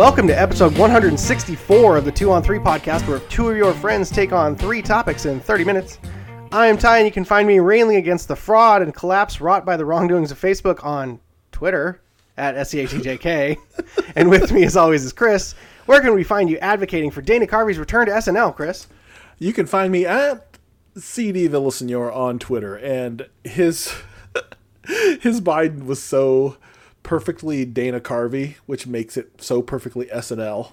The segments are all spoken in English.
Welcome to episode 164 of the 2 on 3 podcast, where two of your friends take on three topics in 30 minutes. I am Ty, and you can find me railing against the fraud and collapse wrought by the wrongdoings of Facebook on Twitter at SCHTJK. and with me, as always, is Chris. Where can we find you advocating for Dana Carvey's return to SNL, Chris? You can find me at CD Villasenor on Twitter, and his his Biden was so perfectly Dana Carvey, which makes it so perfectly SNL.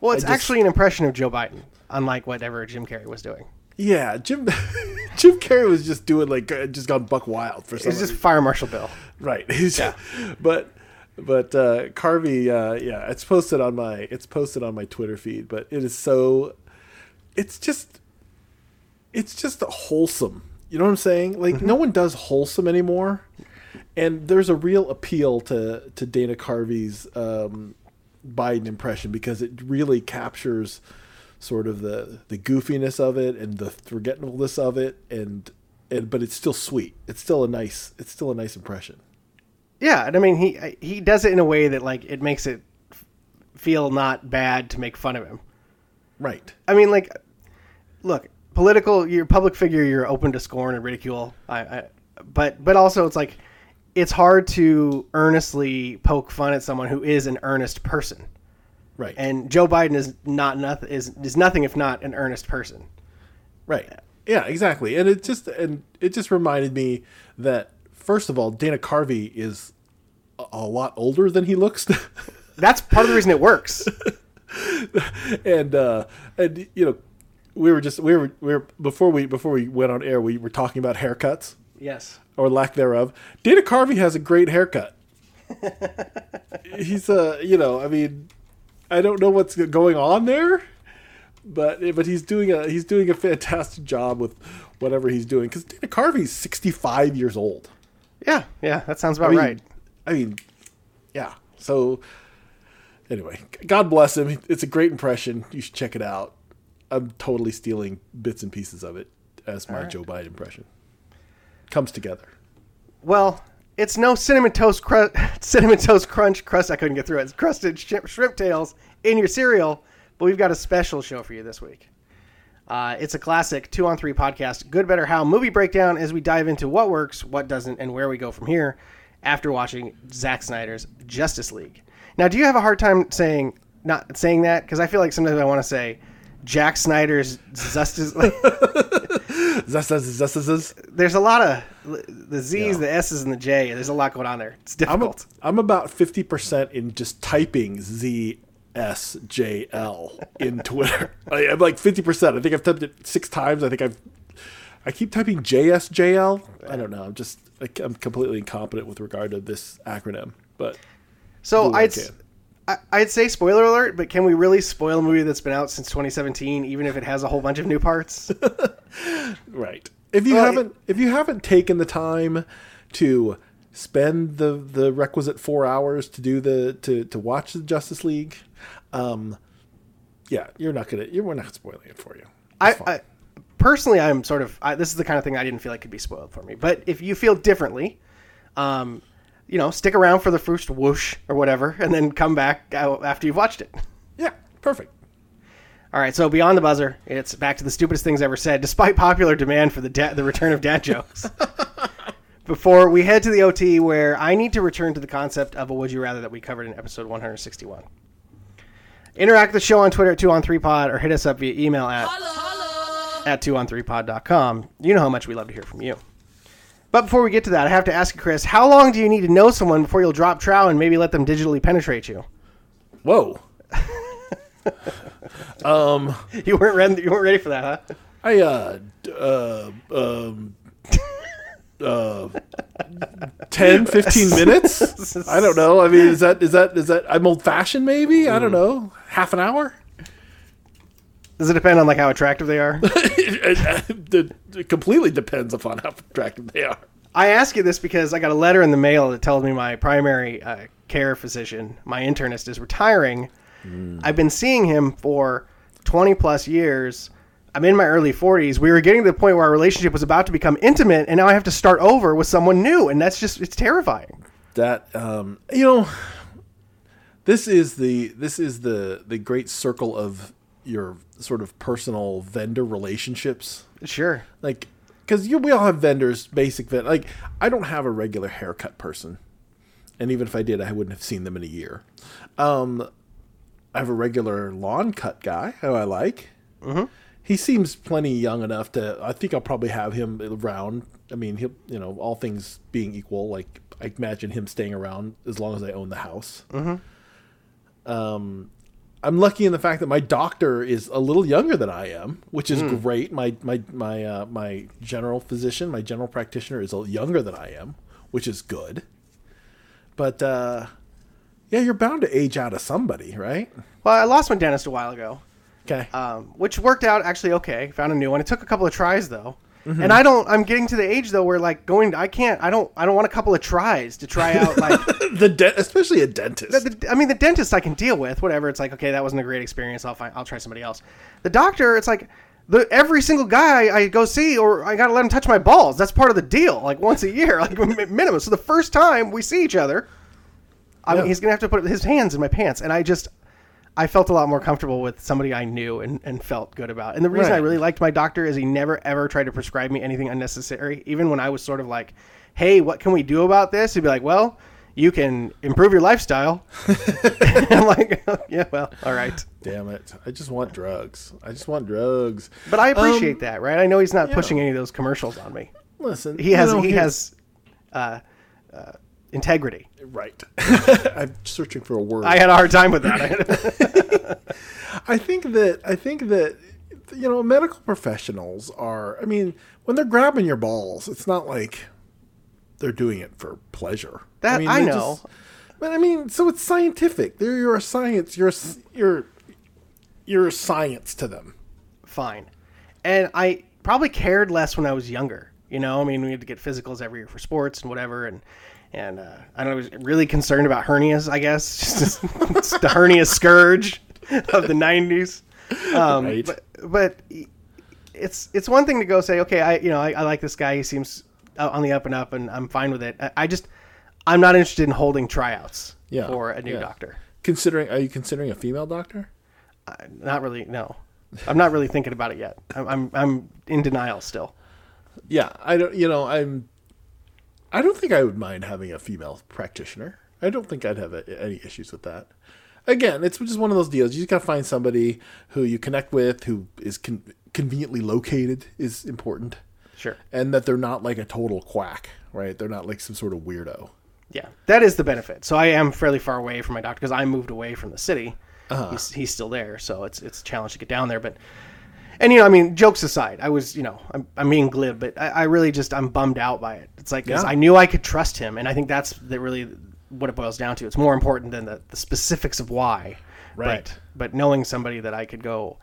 Well, it's just- actually an impression of Joe Biden, unlike whatever Jim Carrey was doing. Yeah, Jim Jim Carrey was just doing like uh, just gone buck wild for some It's just Fire Marshal Bill. right. He's but but uh, Carvey, uh, yeah, it's posted on my it's posted on my Twitter feed. But it is so, it's just, it's just wholesome. You know what I'm saying? Like no one does wholesome anymore, and there's a real appeal to to Dana Carvey's um, Biden impression because it really captures sort of the the goofiness of it and the forgetfulness of it and and but it's still sweet. It's still a nice it's still a nice impression. Yeah, and I mean he he does it in a way that like it makes it feel not bad to make fun of him. Right. I mean, like, look, political, you're a public figure, you're open to scorn and ridicule. I, I but but also it's like it's hard to earnestly poke fun at someone who is an earnest person, Right. and Joe Biden is not nothing is is nothing if not an earnest person. right. Yeah, exactly. And it just and it just reminded me that first of all, Dana Carvey is a, a lot older than he looks. That's part of the reason it works. and uh and you know, we were just we were we were before we before we went on air, we were talking about haircuts yes. Or lack thereof. Dana Carvey has a great haircut. he's a, you know, I mean, I don't know what's going on there, but eh, but he's doing a he's doing a fantastic job with whatever he's doing because Dana Carvey's sixty five years old. Yeah, yeah, that sounds about I mean, right. I mean, yeah. So anyway, God bless him. It's a great impression. You should check it out. I'm totally stealing bits and pieces of it as my right. Joe Biden impression. Comes together. Well, it's no cinnamon toast cru- cinnamon toast crunch crust. I couldn't get through it. It's crusted shrimp, shrimp tails in your cereal. But we've got a special show for you this week. Uh, it's a classic two on three podcast, good, better, how movie breakdown as we dive into what works, what doesn't, and where we go from here after watching Zack Snyder's Justice League. Now, do you have a hard time saying not saying that? Because I feel like sometimes I want to say Jack Snyder's Justice. League. Zest- zest- zest- zest- There's a lot of the Z's, Yeah. the S's, and the J. There's a lot going on there. It's I'm, a, difficult. I'm about 50% in just typing ZSJL in Twitter. I, I'm like 50%. I think I've typed it six times. I think I've, I keep typing JSJL. I don't know. I'm just, like, I'm completely incompetent with regard to this acronym. But So I I'd can. s- I- I'd say spoiler alert, but can we really spoil a movie that's been out since 2017, even if it has a whole bunch of new parts? right. If you Well, haven't, if you haven't taken the time to spend the the requisite four hours to do the to to watch the Justice League, um, yeah, you're not gonna, you're we're not spoiling it for you. I, I personally, I'm sort of. I, this is the kind of thing I didn't feel like could be spoiled for me. But if you feel differently, um, you know, stick around for the first whoosh or whatever, and then come back after you've watched it. yeah, perfect. All right, so beyond the buzzer, it's back to the stupidest things ever said, despite popular demand for the da- the return of dad jokes. Before we head to the OT, where I need to return to the concept of a would you rather that we covered in episode 161. Interact with the show on Twitter at 2on3pod or hit us up via email at at 2on3pod.com. You know how much we love to hear from you. But before we get to that, I have to ask you, Chris, how long do you need to know someone before you'll drop trow and maybe let them digitally penetrate you? Whoa. You weren't ready, you weren't ready for that, huh? I uh uh um uh 10 15 minutes i don't know i mean is that is that is that i'm old fashioned maybe i don't know half an hour Does it depend on like how attractive they are? it, it completely depends upon how attractive they are I ask you this because I got a letter in the mail that tells me my primary uh, care physician, my internist, is retiring. I've been seeing him for 20 plus years. I'm in my early 40s. We were getting to the point where our relationship was about to become intimate, and now I have to start over with someone new, and that's just it's terrifying. that um you know this is the this is the the great circle of your sort of personal vendor relationships. Sure. Like, because we all have vendors, basic vend. Like, I don't have a regular haircut person, and even if I did, I wouldn't have seen them in a year. Um, I have a regular lawn cut guy who I like. Mm-hmm. He seems plenty young enough to. I think I'll probably have him around. I mean, he'll you know all things being equal, like I imagine him staying around as long as I own the house. Mm-hmm. Um, I'm lucky in the fact that my doctor is a little younger than I am, which is mm. great. My my my uh, my general physician, my general practitioner, is younger than I am, which is good. But uh, yeah, you're bound to age out of somebody, right? Well, I lost my dentist a while ago. Okay. Um, which worked out actually okay. Found a new one. It took a couple of tries though. Mm-hmm. And I don't. I'm getting to the age though where like going. I can't. I don't. I don't want a couple of tries to try out like the de- especially a dentist. The, the, I mean, the dentist I can deal with. Whatever. It's like okay, that wasn't a great experience. I'll find. I'll try somebody else. The doctor. It's like the every single guy I go see, or I gotta let him touch my balls. That's part of the deal. Like once a year, like minimum. So the first time we see each other, I mean, he's gonna have to put his hands in my pants, and I just I felt a lot more comfortable with somebody I knew and, and felt good about. And the reason right. I really liked my doctor is he never ever tried to prescribe me anything unnecessary. Even when I was sort of like, "Hey, what can we do about this?" He'd be like, "Well." You can improve your lifestyle. I'm like, yeah, well, all right. Damn it! I just want drugs. I just want drugs. But I appreciate um, that, right? I know he's not yeah. pushing any of those commercials on me. Listen, he has know, he has uh, uh, integrity. Right. I'm searching for a word. I had a hard time with that. I think that I think that you know medical professionals are. I mean, when they're grabbing your balls, it's not like they're doing it for pleasure. That I, mean, I know. Just, but I mean, so it's scientific. They're you're a science. You're you're you're a science to them. Fine, and I probably cared less when I was younger. You know, I mean, we had to get physicals every year for sports and whatever, and and uh, I don't know, was really concerned about hernias. I guess just the hernia scourge of the '90s. Um, right. But, but it's it's one thing to go say, okay, I you know I, I, like this guy. He seems on the up and up, and I'm fine with it. I, I just I'm not interested in holding tryouts yeah. for a new yeah. doctor. Considering, are you considering a female doctor? Uh, not really. No, I'm not really thinking about it yet. I'm, I'm I'm in denial still. Yeah, I don't. You know, I'm I don't think I would mind having a female practitioner. I don't think I'd have a, any issues with that. Again, it's just one of those deals. You just got to find somebody who you connect with, who is con- conveniently located, is important. Sure. And that they're not like a total quack, right? They're not like some sort of weirdo. Yeah, that is the benefit. So I am fairly far away from my doctor because I moved away from the city. Uh-huh. He's, he's still there, so it's it's a challenge to get down there. But and you know, I mean, jokes aside, I was, you know, I'm, I'm being glib, but I, I really just I'm bummed out by it. It's like yeah. I knew I could trust him, and I think that's the, really what it boils down to. It's more important than the, the specifics of why, right? But, but knowing somebody that I could go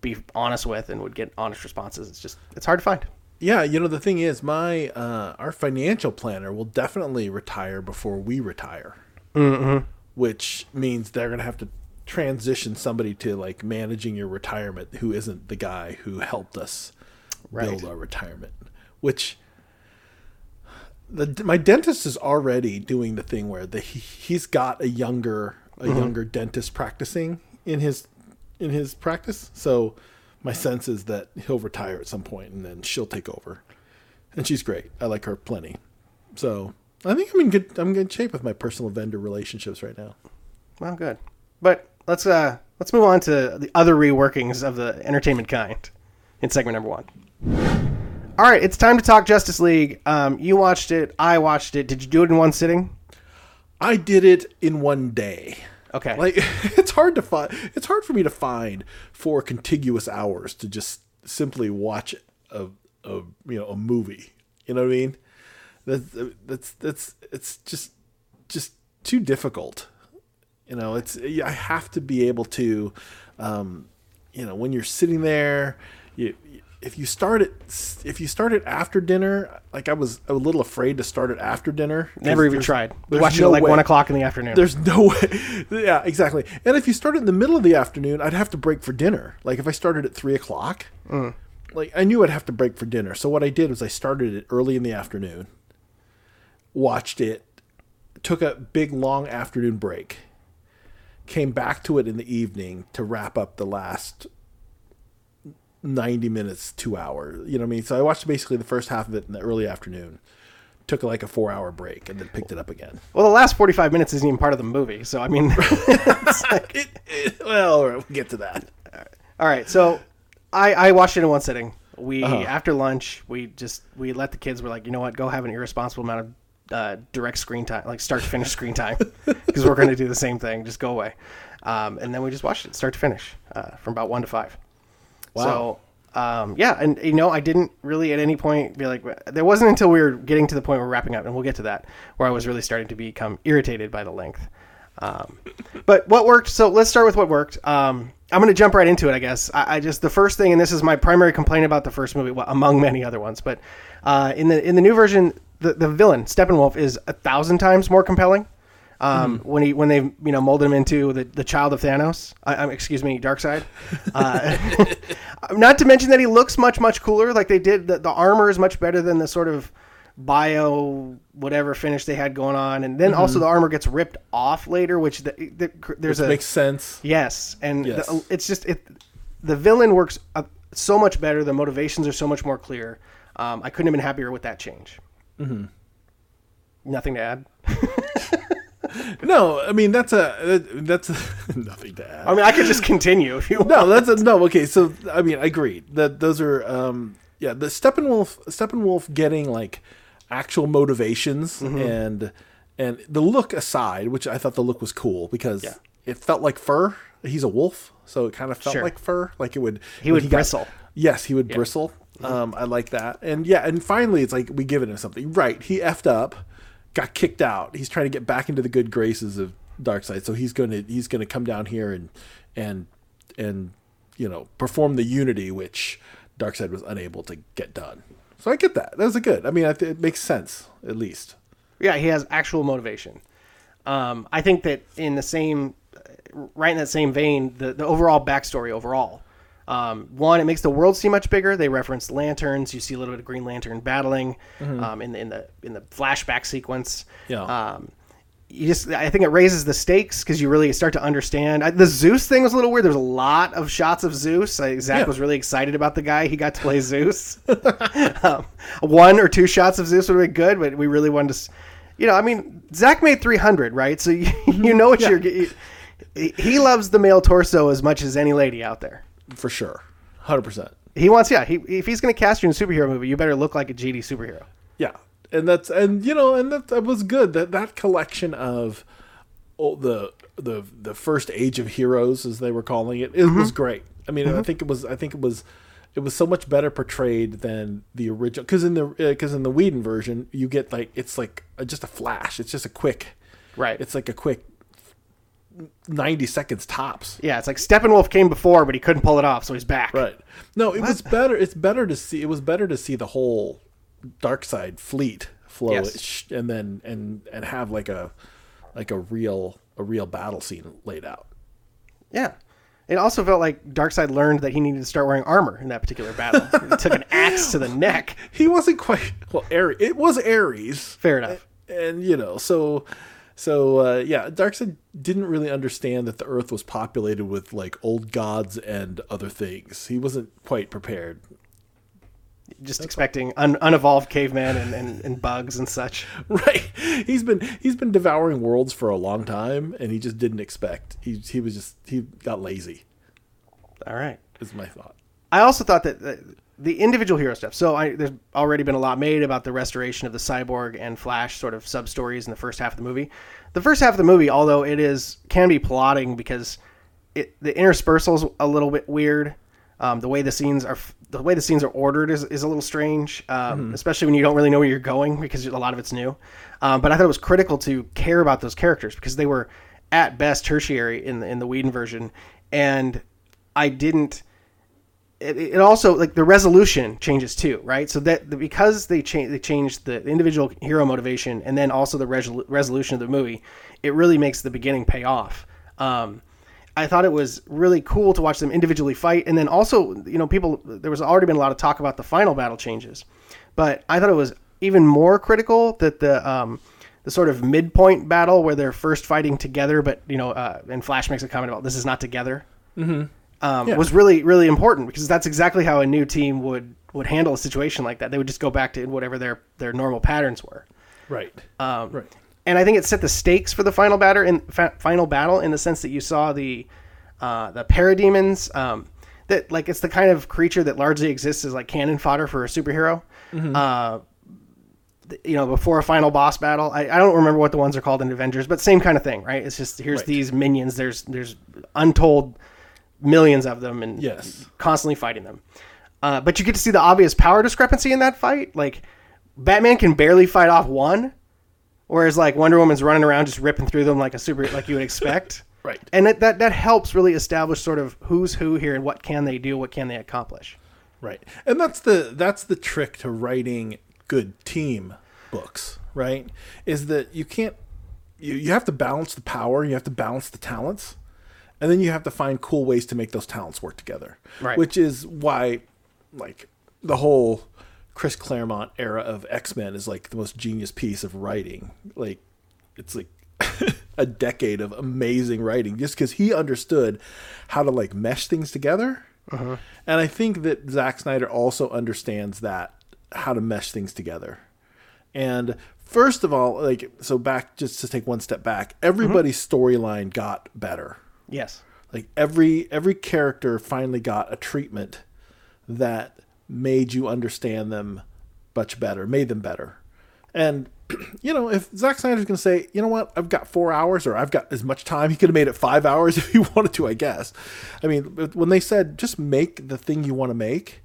be honest with and would get honest responses, it's just it's hard to find. Yeah, you know the thing is, my uh, our financial planner will definitely retire before we retire, mm-hmm. which means they're gonna have to transition somebody to like managing your retirement who isn't the guy who helped us right. build our retirement which the my dentist is already doing the thing where the he, he's got a younger a mm-hmm. younger dentist practicing in his in his practice. So my sense is that he'll retire at some point and then she'll take over. And she's great. I like her plenty. So i think i'm in good i'm in good shape with my personal vendor relationships right now. Well good. But let's uh let's move on to the other reworkings of the entertainment kind in segment number one. All right, it's time to talk Justice League. Um, you watched it. I watched it. Did you do it in one sitting? I did it in one day. Okay. Like it's hard to find. It's hard for me to find four contiguous hours to just simply watch a, a you know a movie. You know what I mean? That's that's that's it's just just too difficult. You know, it's I have to be able to, um, you know, when you're sitting there, you if you start it if you start it after dinner, like I was a little afraid to start it after dinner. Never even tried. We watched no it at like way. one o'clock in the afternoon. There's no way. yeah, exactly. And if you start it in the middle of the afternoon, I'd have to break for dinner. Like if I started at three o'clock, mm. like I knew I'd have to break for dinner. So what I did was I started it early in the afternoon, watched it, took a big long afternoon break came back to it in the evening to wrap up the last 90 minutes, two hours. You know what I mean? So I watched basically the first half of it in the early afternoon, took like a four hour break, and then picked it up again. Well, the last 45 minutes isn't even part of the movie. So, I mean, like, It, it, well, all right, we'll get to that. all right. So I, I watched it in one sitting. We, Uh-huh. after lunch, we just, we let the kids, we're like, you know what, go have an irresponsible amount of uh, direct screen time, like start to finish screen time, because we're going to do the same thing. Just go away. Um, and then we just watched it start to finish uh, from about one to five. Wow. So, um, yeah, and you know, I didn't really at any point be like, there wasn't until we were getting to the point where we're wrapping up, and we'll get to that, where I was really starting to become irritated by the length. Um, but what worked? So let's start with what worked. Um, I'm going to jump right into it, I guess. I, I just the first thing, and this is my primary complaint about the first movie, well, among many other ones. But uh, in the in the new version, the the villain Steppenwolf is a thousand times more compelling. Um, When he when they you know molded him into the, the child of Thanos, I, I, excuse me, Darkseid. Uh, not to mention that he looks much much cooler. Like they did, the, the armor is much better than the sort of bio whatever finish they had going on, and then Mm-hmm. also the armor gets ripped off later, which the, the, there's Which a makes sense. yes, and Yes. the- it's just it. The villain works uh, so much better. The motivations are so much more clear. Um, I couldn't have been happier with that change. Mm-hmm. Nothing to add. No, I mean that's a that's a, nothing to add. I mean, I could just continue if you want. no, that's a, no. Okay, so I mean, I agree that those are um yeah the Steppenwolf Steppenwolf getting like actual motivations Mm-hmm. and and the look aside, which I thought the look was cool because Yeah. it felt like fur. He's a wolf, so it kind of felt Sure. like fur. Like it would He would got- bristle. yes, he would bristle. Um, I like that, and yeah, and finally, it's like we give it him something. Right, he effed up, got kicked out. He's trying to get back into the good graces of Darkseid, so he's to he's to come down here and and and you know perform the unity which Darkseid was unable to get done. So I get that. That was a good. I mean, it makes sense at least. Yeah, he has actual motivation. Um, I think that in the same, right in that same vein, the, the overall backstory overall. Um, one, it makes the world seem much bigger. They reference lanterns. You see a little bit of Green Lantern battling um, in the in the in the flashback sequence. Yeah. Um, you just, I think it raises the stakes because you really start to understand. I, the Zeus thing was a little weird. There's a lot of shots of Zeus. I, Zack Yeah. was really excited about the guy. He got to play Zeus. um, one or two shots of Zeus would have been good, but we really wanted to. You know, I mean, Zack made 300, right? So you, you know what you're. You, he loves the male torso as much as any lady out there. For sure, hundred percent. He wants, yeah. He, if he's going to cast you in a superhero movie, you better look like a GD superhero. Yeah, and that's and you know and that, that was good. That that collection of oh, the the the first age of heroes, as they were calling it, it was mm-hmm. great. I mean, I mm-hmm. think it was. I think it was. It was so much better portrayed than the original. Because in the uh, because in the Whedon version, you get like it's like a, just a flash. It's just a quick. Right. It's like a quick ninety seconds tops. yeah, it's like Steppenwolf came before, but he couldn't pull it off, so he's back. Right. No, it was better. It's better to see. It was better to see the whole Darkseid fleet flow, Yes. and then and and have like a like a real a real battle scene laid out. Yeah. It also felt like Darkseid learned that he needed to start wearing armor in that particular battle. he took an axe to the neck. He wasn't quite well. Ares. It was Ares, Fair enough. and you know, so so uh, yeah, Darkseid didn't really understand that the Earth was populated with like old gods and other things. He wasn't quite prepared. Just expecting un- unevolved cavemen and, and, and bugs and such. Right. He's been he's been devouring worlds for a long time, and he just didn't expect. He he was just he got lazy. All right. Is my thought. I also thought that the, the individual hero stuff. So I, there's already been a lot made about the restoration of the cyborg and Flash sort of sub stories in the first half of the movie. The first half of the movie, although it is can be plotting because it the interspersal's a little bit weird. Um, the way the scenes are the way the scenes are ordered is, is a little strange, um, especially when you don't really know where you're going because a lot of it's new. Um, but I thought it was critical to care about those characters because they were at best tertiary in the in the Whedon version, and I didn't it, also like the resolution changes too, right? So that because they change they changed the individual hero motivation and then also the resolu- resolution of the movie, it really makes the beginning pay off. Um, I thought it was really cool to watch them individually fight, and then also you know people there was already been a lot of talk about the final battle changes, but I thought it was even more critical that the um, the sort of midpoint battle where they're first fighting together, but you know, uh, and Flash makes a comment about this is not together. Mm-hmm. Um, Yeah. Was really really important because that's exactly how a new team would would handle a situation like that. They would just go back to whatever their their normal patterns were. Right. Um, right. and I think it set the stakes for the final battle in fa- final battle in the sense that you saw the uh, the parademons. Um, that like it's the kind of creature that largely exists as like cannon fodder for a superhero. Uh, you know, before a final boss battle, I, I don't remember what the ones are called in Avengers, but same kind of thing, right? It's just here's Right. these minions. There's there's untold millions of them, and Yes. constantly fighting them. Uh, but you get to see the obvious power discrepancy in that fight. Like Batman can barely fight off one, whereas like Wonder Woman's running around just ripping through them like a super like you would expect. Right. And it, that that helps really establish sort of who's who here and what can they do, what can they accomplish. Right. And that's the that's the trick to writing good team books, right? Is that you can't you, you have to balance the power, you have to balance the talents, and then you have to find cool ways to make those talents work together. Right. Which is why like the whole Chris Claremont era of X-Men is like the most genius piece of writing. Like it's like a decade of amazing writing just because he understood how to like mesh things together. Uh-huh. And I think that Zack Snyder also understands that how to mesh things together. And first of all, like so back just to take one step back, everybody's mm-hmm. storyline got better. Yes. Like every every character finally got a treatment that made you understand them much better, made them better. And you know, if Zack Snyder's going to say, you know what, I've got four hours or I've got as much time, he could have made it five hours if he wanted to, I guess. I mean, when they said just make the thing you want to make,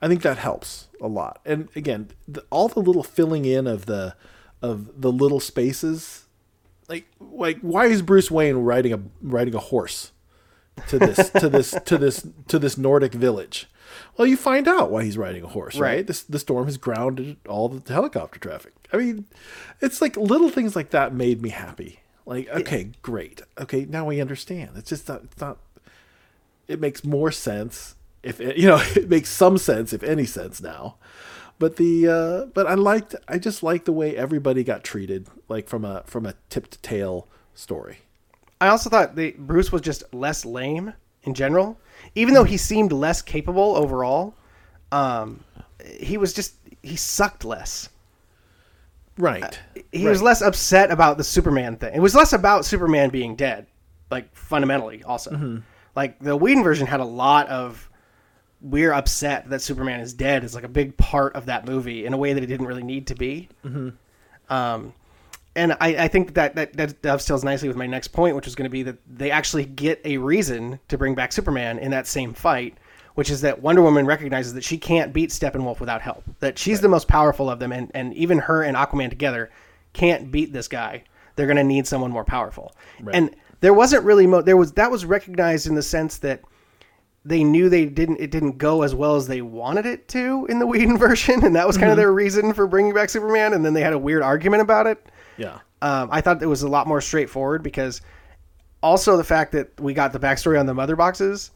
I think that helps a lot. And again, the, all the little filling in of the of the little spaces, like like why is Bruce Wayne riding a riding a horse to this to this to this to this Nordic village? Well, you find out why he's riding a horse, right? Right. This the storm has grounded all the helicopter traffic. I mean, it's like little things like that made me happy. Like, okay, great. Okay, now we understand. It's just not. It's not. It makes more sense if it, you know. It makes some sense if any sense now. But the uh, but I liked. I just liked the way everybody got treated, like from a from a tip to tail story. I also thought the Bruce was just less lame in general, even though he seemed less capable overall. Um, he was just he sucked less. Right. He was less upset about the Superman thing. It was less about Superman being dead, like fundamentally. Also, like the Whedon version had a lot of we're upset that Superman is dead is like a big part of that movie in a way that it didn't really need to be. Um, and I, I think that, that that dovetails nicely with my next point, which is going to be that they actually get a reason to bring back Superman in that same fight, which is that Wonder Woman recognizes that she can't beat Steppenwolf without help. That she's the most powerful of them, and, and even her and Aquaman together can't beat this guy. They're going to need someone more powerful. And there wasn't really mo- there was that was recognized in the sense that they knew they didn't it didn't go as well as they wanted it to in the Whedon version, and that was kind of their reason for bringing back Superman. And then they had a weird argument about it. Yeah. Um, I thought it was a lot more straightforward because also the fact that we got the backstory on the mother boxes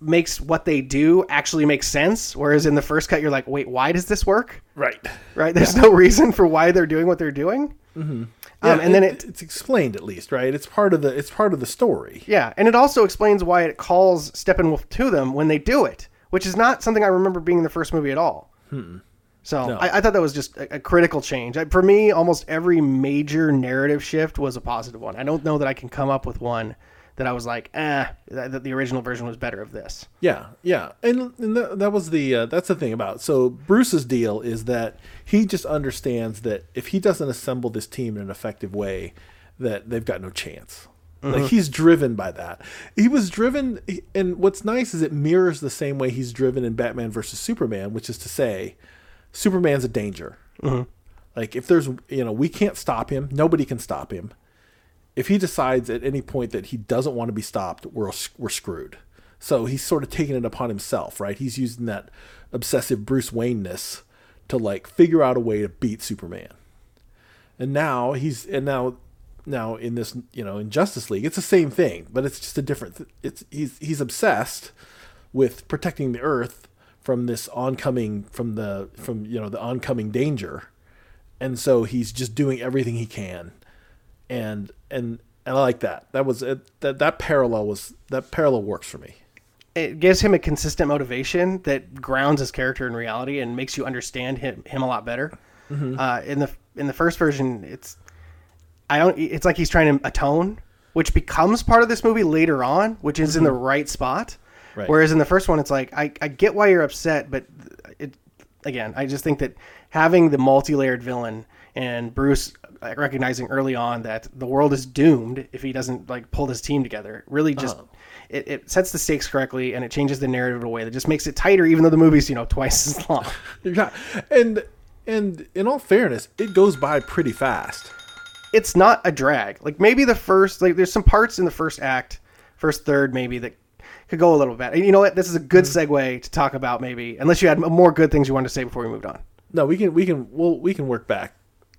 makes what they do actually make sense. Whereas in the first cut, you're like, wait, why does this work? Right. Right? There's no reason for why they're doing what they're doing. Mm-hmm. Yeah, um, and then it, it's explained at least, right? It's part of the it's part of the story. yeah, and it also explains why it calls Steppenwolf to them when they do it, which is not something I remember being in the first movie at all. So No. I, I thought that was just a, a critical change. I, for me, almost every major narrative shift was a positive one. I don't know that I can come up with one that I was like, eh, that, the original version was better of this. Yeah, yeah, and, and that, that was the uh, that's the thing about so Bruce's deal is that he just understands that if he doesn't assemble this team in an effective way, that they've got no chance. Like he's driven by that. He was driven, and what's nice is it mirrors the same way he's driven in Batman versus Superman, which is to say, Superman's a danger. Like if there's you know we can't stop him, nobody can stop him. If he decides at any point that he doesn't want to be stopped, we're we're screwed. So he's sort of taking it upon himself, right? He's using that obsessive Bruce Wayne ness to like figure out a way to beat Superman. And now he's and now now in this you know in Justice League it's the same thing, but it's just a different. It's he's he's obsessed with protecting the Earth from this oncoming from the from you know the oncoming danger, and so he's just doing everything he can, and and and I like that. That was it, that that parallel was that parallel works for me. it gives him a consistent motivation that grounds his character in reality and makes you understand him him a lot better. Uh, in the in the first version, it's I don't. It's like he's trying to atone, which becomes part of this movie later on, which is in the right spot. Right. Whereas in the first one, it's like I, I get why you're upset, but it again, I just think that having the multi-layered villain and Bruce like, recognizing early on that the world is doomed if he doesn't like pull his team together. Really just uh-huh. it, it sets the stakes correctly and it changes the narrative in a way that just makes it tighter even though the movie's you know twice as long. Yeah, and and in all fairness, it goes by pretty fast. it's not a drag. Like maybe the first like there's some parts in the first act first third maybe that could go a little bit. You know what? This is a good mm-hmm. segue to talk about maybe unless you had more good things you wanted to say before we moved on. No, we can we can well we can work back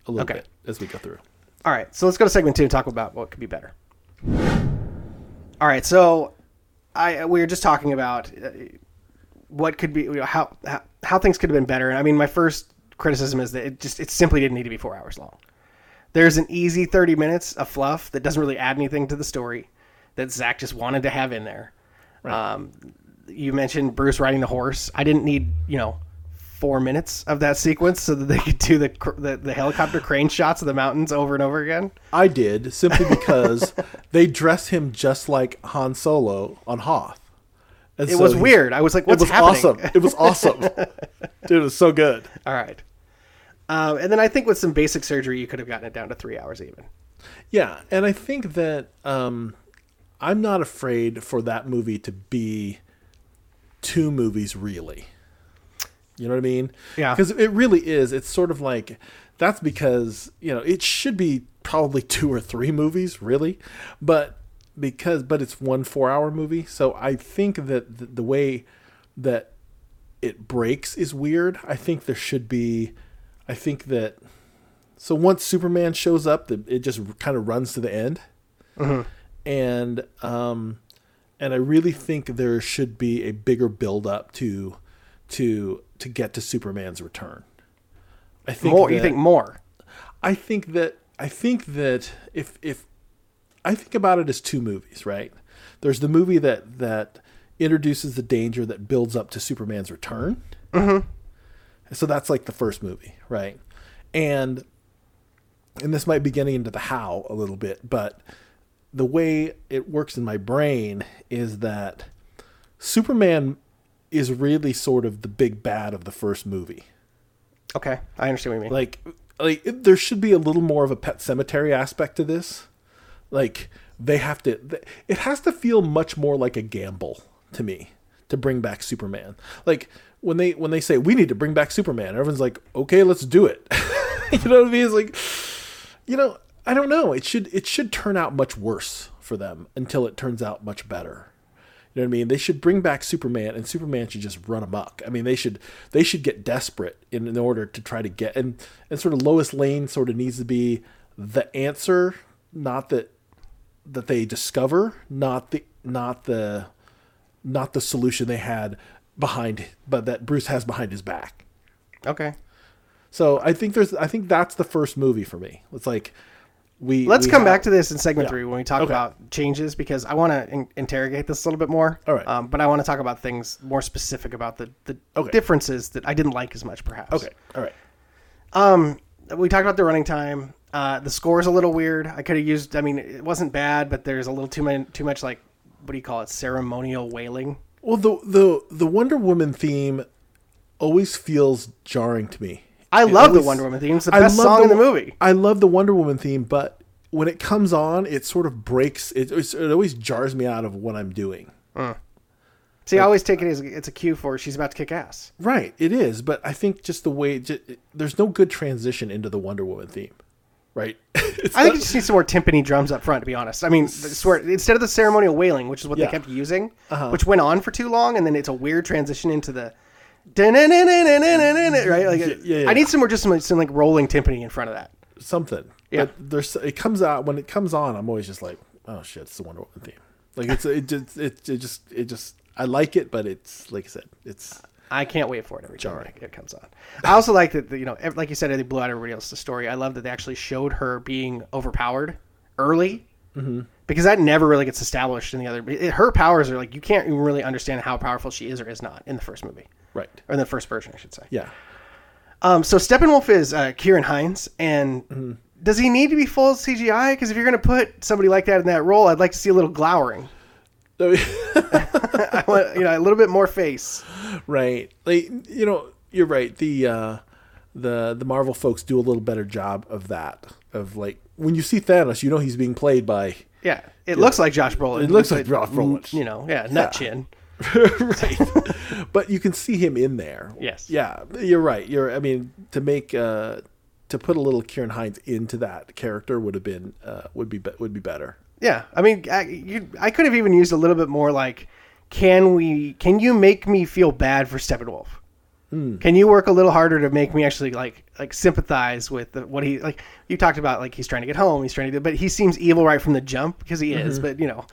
a little Okay. bit as we go through. All right, so let's go to segment two and talk about what could be better. All right, so I we were just talking about uh, what could be you know, how, how how things could have been better. And I mean, my first criticism is that it just it simply didn't need to be four hours long. There's an easy thirty minutes of fluff that doesn't really add anything to the story that Zack just wanted to have in there. Um, you mentioned Bruce riding the horse. I didn't need you know four minutes of that sequence so that they could do the the, the helicopter crane shots of the mountains over and over again. I did simply because they dressed him just like Han Solo on Hoth. And It so was he's- weird. I was like, "What's it was happening?" awesome. It was awesome. Dude, it was so good. All right. Um, and then I think with some basic surgery, you could have gotten it down to three hours even. Yeah, and I think that um, I'm not afraid for that movie to be two movies, really. You know what I mean? Yeah. Because it really is. It's sort of like that's because you know it should be probably two or three movies, really, but because but it's one four-hour movie, so I think that the, the way that it breaks is weird. I think there should be. I think that so once Superman shows up, the, it just kind of runs to the end, and um, and I really think there should be a bigger build up to to to get to Superman's return. I think More, you think more? I think that I think that if if I think about it as two movies, right? There's the movie that that introduces the danger that builds up to Superman's return. Mm-hmm. So that's like the first movie, right? And and this might be getting into the how a little bit, but the way it works in my brain is that Superman is really sort of the big bad of the first movie. Okay, I understand what you mean. like like it- there should be a little more of a pet cemetery aspect to this. Like they have to th- it has to feel much more like a gamble to me to bring back superman. Like when they when they say we need to bring back superman everyone's like okay let's do it. You know what i mean? It's like you know i don't know. It should it should turn out much worse for them until it turns out much better you know what I mean? They should bring back Superman, and Superman should just run amok. I mean, they should they should get desperate in, in order to try to get and and sort of Lois Lane sort of needs to be the answer, not that that they discover, not the not the not the solution they had behind, but that Bruce has behind his back. okay, So I think there's I think that's the first movie for me. It's like we let's we come have- back to this in segment Yeah. three when we talk Okay. about changes because I want to in- interrogate this a little bit more. All right. um, but I want to talk about things more specific about the the Okay. differences that I didn't like as much, perhaps. Okay, all right. Um, we talked about the running time. Uh, the score is a little weird. I could have used. I mean, it wasn't bad, but there's a little too many, too much like what do you call it? Ceremonial wailing. Well, the the the Wonder Woman theme always feels jarring to me. I It love the Wonder Woman theme. It's the I best song in the movie. I love the Wonder Woman theme, but when it comes on, it sort of breaks. It it always jars me out of what I'm doing. See, I always take it as it's a cue for she's about to kick ass. Right, it is, but I think just the way ju- there's no good transition into the Wonder Woman theme. Right, I think not- it just needs some more timpani drums up front. To be honest, I mean, I swear instead of the ceremonial wailing, which is what Yeah. Uh-huh. they kept using, which went on for too long, and then it's a weird transition into the. Right, like Yeah, yeah, yeah. I need some more, just some, some like rolling timpani in front of that. something. Yeah. But there's it comes out when it comes on. I'm always just like, oh shit, it's the Wonder Woman theme. Like it's it just it, it just it just I like it, but it's like I said, it's I can't wait for it every time it comes on. I also like that, you know, like you said, they blew out everybody else's story. I love that they actually showed her being overpowered early Mm-hmm. because that never really gets established in the other. It, her powers are like you can't even really understand how powerful she is or is not in the first movie Right. or in the first version, I should say. Yeah. Um, so Steppenwolf is uh, Ciarán Hinds, and Mm-hmm. does he need to be full CGI? Because if you're going to put somebody like that in that role, I'd like to see a little glowering. I want, you know, a little bit more face. right. Like you know, you're right. The uh the the Marvel folks do a little better job of that. Of like when you see Thanos, you know he's being played by Yeah, it looks like Josh Brolin. It looks like Josh Brolin. You know, yeah, nut chin. right. but you can see him in there. Yes. Yeah, you're right. You're. I mean, to make uh, to put a little Ciarán Hinds into that character would have been uh, would be, be would be better. Yeah, I mean, I, you, I could have even used a little bit more like, can we? Can you make me feel bad for Steppenwolf? Mm. Can you work a little harder to make me actually like like sympathize with the, what he like? You talked about like he's trying to get home, he's trying to do, but he seems evil right from the jump because he is. Mm-hmm. But you know,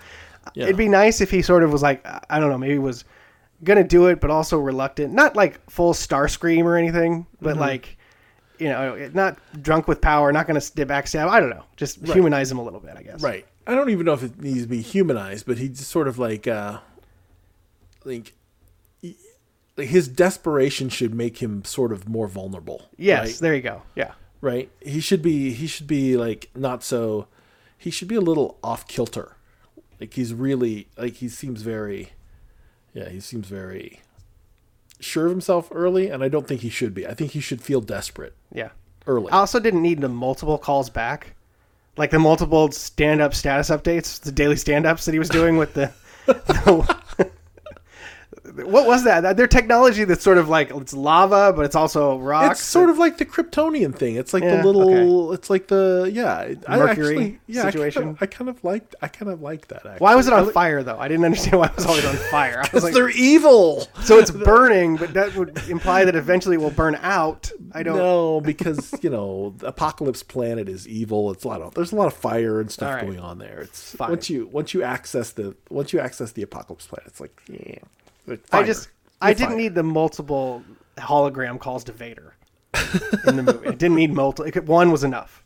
Yeah. it'd be nice if he sort of was like I don't know, maybe was gonna do it, but also reluctant, not like full Starscream or anything, but mm-hmm. like. You know, not drunk with power, not going to stab backstab. I don't know. Just humanize him a little bit, I guess. Right. I don't even know if it needs to be humanized, but he's sort of like uh, like. His desperation should make him sort of more vulnerable. Yes, right? there you go. Yeah. right he should be he should be like not so he should be a little off kilter like he's really like he seems very yeah he seems very sure of himself early and i don't think he should be i think he should feel desperate Yeah. early I also didn't need the multiple calls back. Like the multiple stand up status updates, the daily stand ups that he was doing with the. what was that? Their technology that's sort of like it's lava, but it's also rocks. it's sort of like the kryptonian thing it's like Yeah, the little it's like the yeah I Mercury actually, yeah, situation. I kind, of, I kind of liked i kind of liked that actually. Why was it on li- fire though? I didn't understand why it was always on fire. Because like, they're evil so it's burning, but that would imply that eventually it will burn out. I don't. No, because you know, the Apokolips Planet is evil. It's a lot of there's a lot of fire and stuff right. going on there. It's Fine. once you once you access the once you access the Apokolips Planet, it's like yeah. I just I You're didn't fire. need the multiple hologram calls to Vader in the movie. It didn't need multiple. One was enough.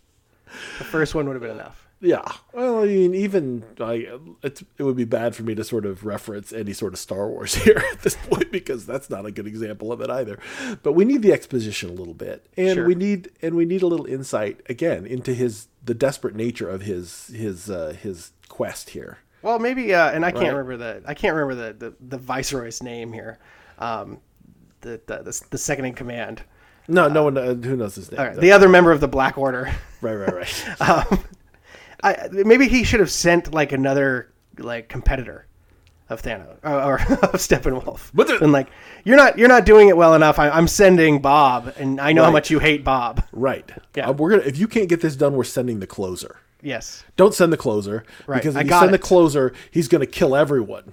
The first one would have been enough. Yeah. Well, I mean, even I, it's, it would be bad for me to sort of reference any sort of Star Wars here at this point because that's not a good example of it either. But we need the exposition a little bit, and Sure. we need and we need a little insight again into his the desperate nature of his his uh, his quest here. Well, maybe, uh, and I can't Right. remember the I can't remember the, the, the viceroy's name here. Um, the, the the the second in command. No, no one uh, who knows his name. Right, the other member of the Black Order. right, right, right. Um, I maybe he should have sent like another like competitor of Thanos or, or of Steppenwolf. But the- and like you're not you're not doing it well enough. I, I'm sending Bob, and I know how much you hate Bob. right. Yeah. Uh, we're gonna if you can't get this done, we're sending the closer. Yes. Don't send the closer Right, because I if you got send it. the closer, he's gonna kill everyone.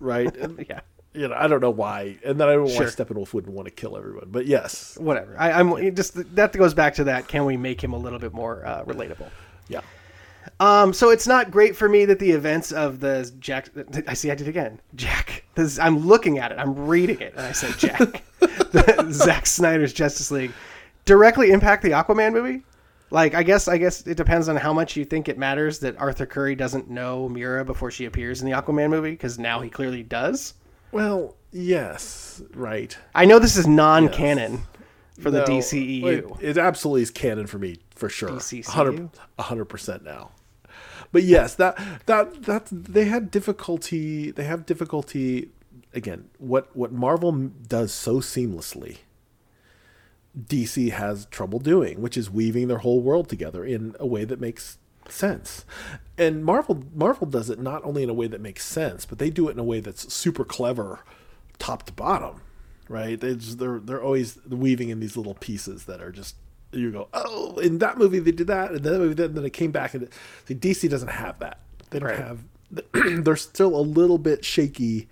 Right. And, Yeah. you know, I don't know why, and then I don't know Sure. why Steppenwolf wouldn't want to kill everyone. But yes, Whatever. I, I'm it just that goes back to that. Can we make him a little bit more uh, relatable? yeah. Um, so it's not great for me that the events of the Jack. I see, I did it again. Jack. This, I'm looking at it. I'm reading it, and I said Jack. Zack Snyder's Justice League directly impact the Aquaman movie. Like, I guess, I guess it depends on how much you think it matters that Arthur Curry doesn't know Mera before she appears in the Aquaman movie, because now he clearly does. Well, yes, right. I know this is non-canon for the No, DCEU. It, it absolutely is canon for me for sure. DCCU? A hundred percent now. But yes, that that that they had difficulty. They have difficulty again. What what Marvel does so seamlessly, DC has trouble doing, which is weaving their whole world together in a way that makes sense. And Marvel Marvel does it not only in a way that makes sense, but they do it in a way that's super clever, top to bottom. Right? They just, they're they're always weaving in these little pieces that are just you go oh in that movie they did that and then movie then then it came back and see, DC doesn't have that. They don't Right. have. They're still a little bit shaky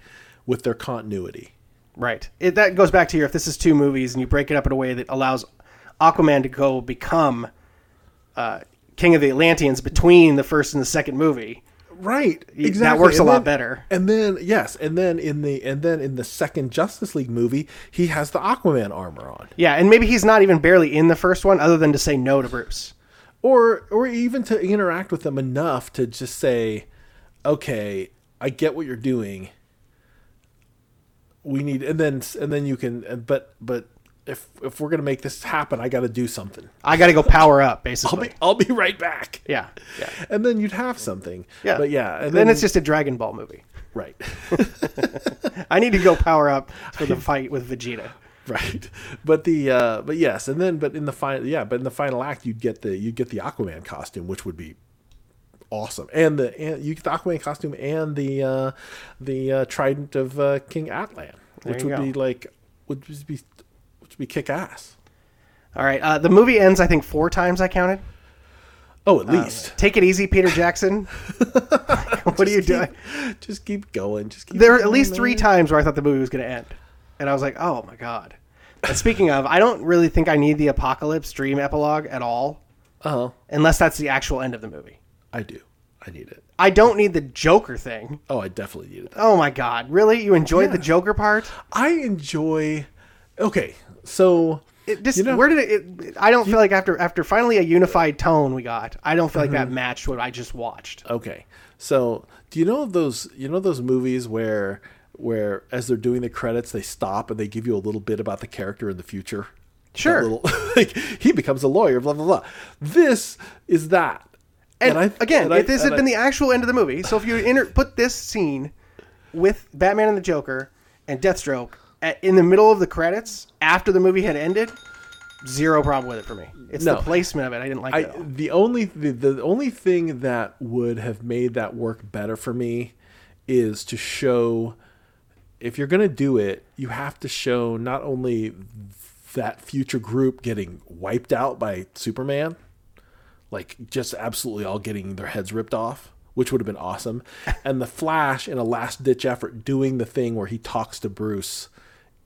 with their continuity. Right. It, that goes back to your if this is two movies and you break it up in a way that allows Aquaman to go become uh, King of the Atlanteans between the first and the second movie. right. Exactly. That works a And lot better. And then yes, and then in the and then in the second Justice League movie, he has the Aquaman armor on. Yeah, and maybe he's not even barely in the first one, other than to say no to Bruce. or or even to interact with them enough to just say, "Okay, I get what you're doing. We need," and then and then you can. But but if if we're gonna make this happen, I got to do something. I got to go power up, I'll basically. be I'll be right back. yeah, yeah, And then you'd have something. yeah. But yeah, and then, then, it's just a Dragon Ball movie. right, I need to go power up for the fight with Vegeta. right. But the uh, but yes, and then but in the final yeah, but in the final act, you'd get the you'd get the Aquaman costume, which would be awesome, and the and you get the Aquaman costume and the uh, the uh, trident of uh, King Atlan, which would go. be like would be which would be kick ass. All right, uh, the movie ends. I think four times I counted. Oh, at least. Take it easy, Peter Jackson. what are you doing? Just keep going. Just keep. There were at least three times where I thought the movie was going to end, and I was like, "Oh my god." And speaking of, I don't really think I need the apocalypse dream epilogue at all, Uh-huh. unless that's the actual end of the movie. I do. I need it. I don't need the Joker thing. Oh, I definitely needed that. Oh my god, really? You enjoyed the Joker part? I enjoy. Okay, so It just You know- where did it, it? I don't feel like after after finally a unified tone we got, I don't feel like Mm-hmm. that matched what I just watched. Okay. So, do you know those you know those movies where where as they're doing the credits they stop and they give you a little bit about the character in the future? That Sure. little- like he becomes a lawyer, blah blah blah. This is that. And, I- again, and I- if this had and been I- the actual end of the movie, so if you inter- put this scene with Batman and the Joker and Deathstroke at, in the middle of the credits after the movie had ended, zero problem with it for me. It's No. the placement of it I didn't like. It the only the, the only thing that would have made that work better for me is to show if you're going to do it, you have to show not only that future group getting wiped out by Superman, like just absolutely all getting their heads ripped off, which would have been awesome, and the Flash in a last ditch effort doing the thing where he talks to Bruce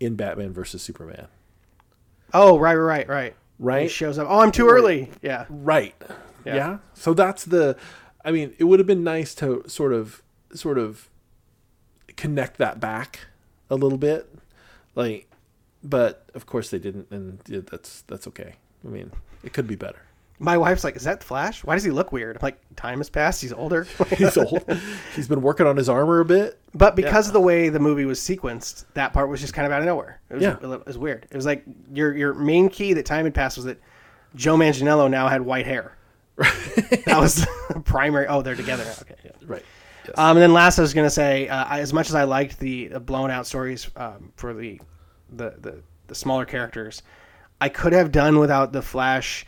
in Batman versus Superman. Oh, right, right, right, right. Right? He shows up. Oh, I'm too early. Yeah. Right. Yeah. Yeah. So that's the I mean, it would have been nice to sort of sort of connect that back a little bit. Like but of course they didn't and that's that's okay. I mean, it could be better. My wife's like, "Is that Flash? Why does he look weird?" I'm like, "Time has passed. He's older." He's old. He's been working on his armor a bit. But because of the way the movie was sequenced, that part was just kind of out of nowhere. It was, Yeah. it was weird. It was like your your main key that time had passed was that Joe Manganiello now had white hair. that was primary. Oh, they're together now. Okay. Yeah. Right. Yes. Um, and then last, I was going to say, uh, I- as much as I liked the, the blown out stories um, for the, the the the smaller characters, I could have done without the Flash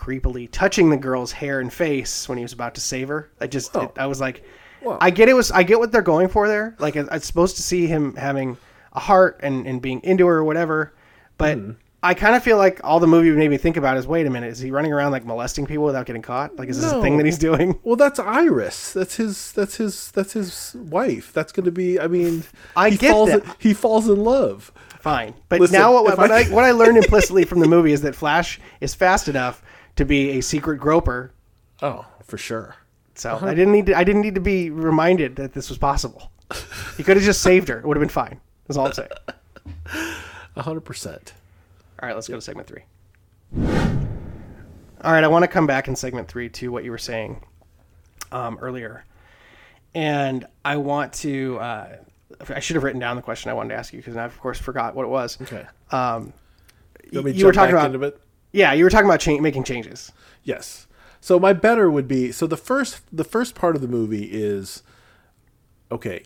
creepily touching the girl's hair and face when he was about to save her. I just, Oh. it- I was like, Well- I get it was, I get what they're going for there. Like, I- I'm supposed to see him having a heart and and being into her or whatever, but. Hmm. I kind of feel like all the movie made me think about is wait a minute, is he running around like molesting people without getting caught? Like, is this a thing that he's doing? well, that's Iris. That's his. That's his. That's his wife. That's going to be. I mean, I he get falls. that. He falls in love. Fine, but Listen, now what, what, I- I, what I learned implicitly from the movie is that Flash is fast enough to be a secret groper. Oh, for sure. So I didn't need to, I didn't need to be reminded that this was possible. He could have just saved her; it would have been fine. That's all I'm saying. A hundred percent. All right, let's go to segment three. All right, I want to come back in segment three to what you were saying um, earlier, and I want to. Uh, I should have written down the question I wanted to ask you because I, of course, forgot what it was. Okay. Um, You, want me to you were talking about? Yeah, you were talking about cha- making changes. Yes. So my better would be so the first the first part of the movie is okay.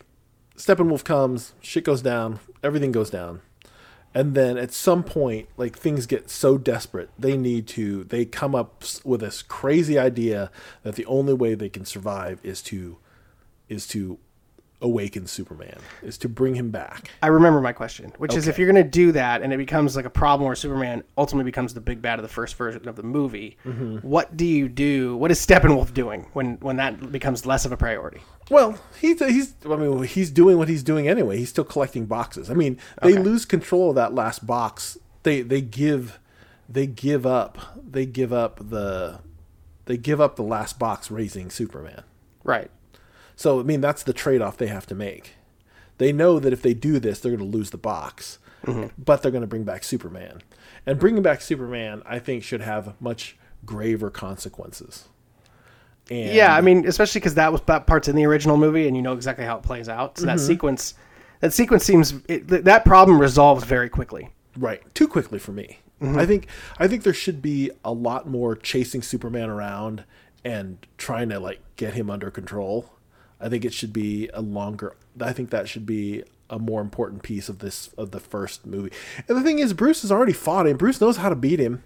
Steppenwolf comes, shit goes down, everything goes down. And then at some point, like things get so desperate, they need to they come up with this crazy idea that the only way they can survive is to is to awaken Superman, is to bring him back. I remember my question, which is if you're going to do that and it becomes like a problem where Superman ultimately becomes the big bad of the first version of the movie, Mm-hmm. what do you do? What is Steppenwolf doing when when that becomes less of a priority? Well, he's he's I mean he's doing what he's doing anyway. He's still collecting boxes. I mean, they Okay. lose control of that last box. They they give they give up they give up the they give up the last box raising Superman. Right. So I mean, that's the trade-off they have to make. They know that if they do this, they're going to lose the box, but they're going to bring back Superman, and bringing back Superman, I think, should have much graver consequences. And Yeah, I mean, especially because that was that part's in the original movie, and you know exactly how it plays out. So that Mm-hmm. sequence, that sequence seems it, th- that problem resolves very quickly. Right. Too quickly for me. I think I think there should be a lot more chasing Superman around and trying to like get him under control. I think it should be a longer I think that should be a more important piece of this of the first movie. And the thing is Bruce has already fought him. Bruce knows how to beat him.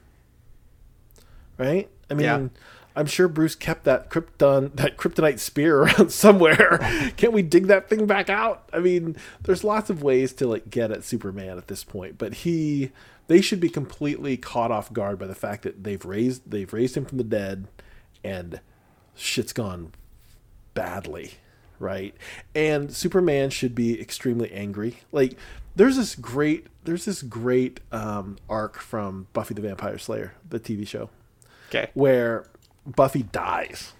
Right? I mean, Yeah. I'm sure Bruce kept that krypton that kryptonite spear around somewhere. Can't we dig that thing back out? I mean, there's lots of ways to like get at Superman at this point, but he they should be completely caught off guard by the fact that they've raised they've raised him from the dead and shit's gone badly, right? And Superman should be extremely angry. Like there's this great there's this great um, arc from Buffy the Vampire Slayer, the TV show Okay, where Buffy dies.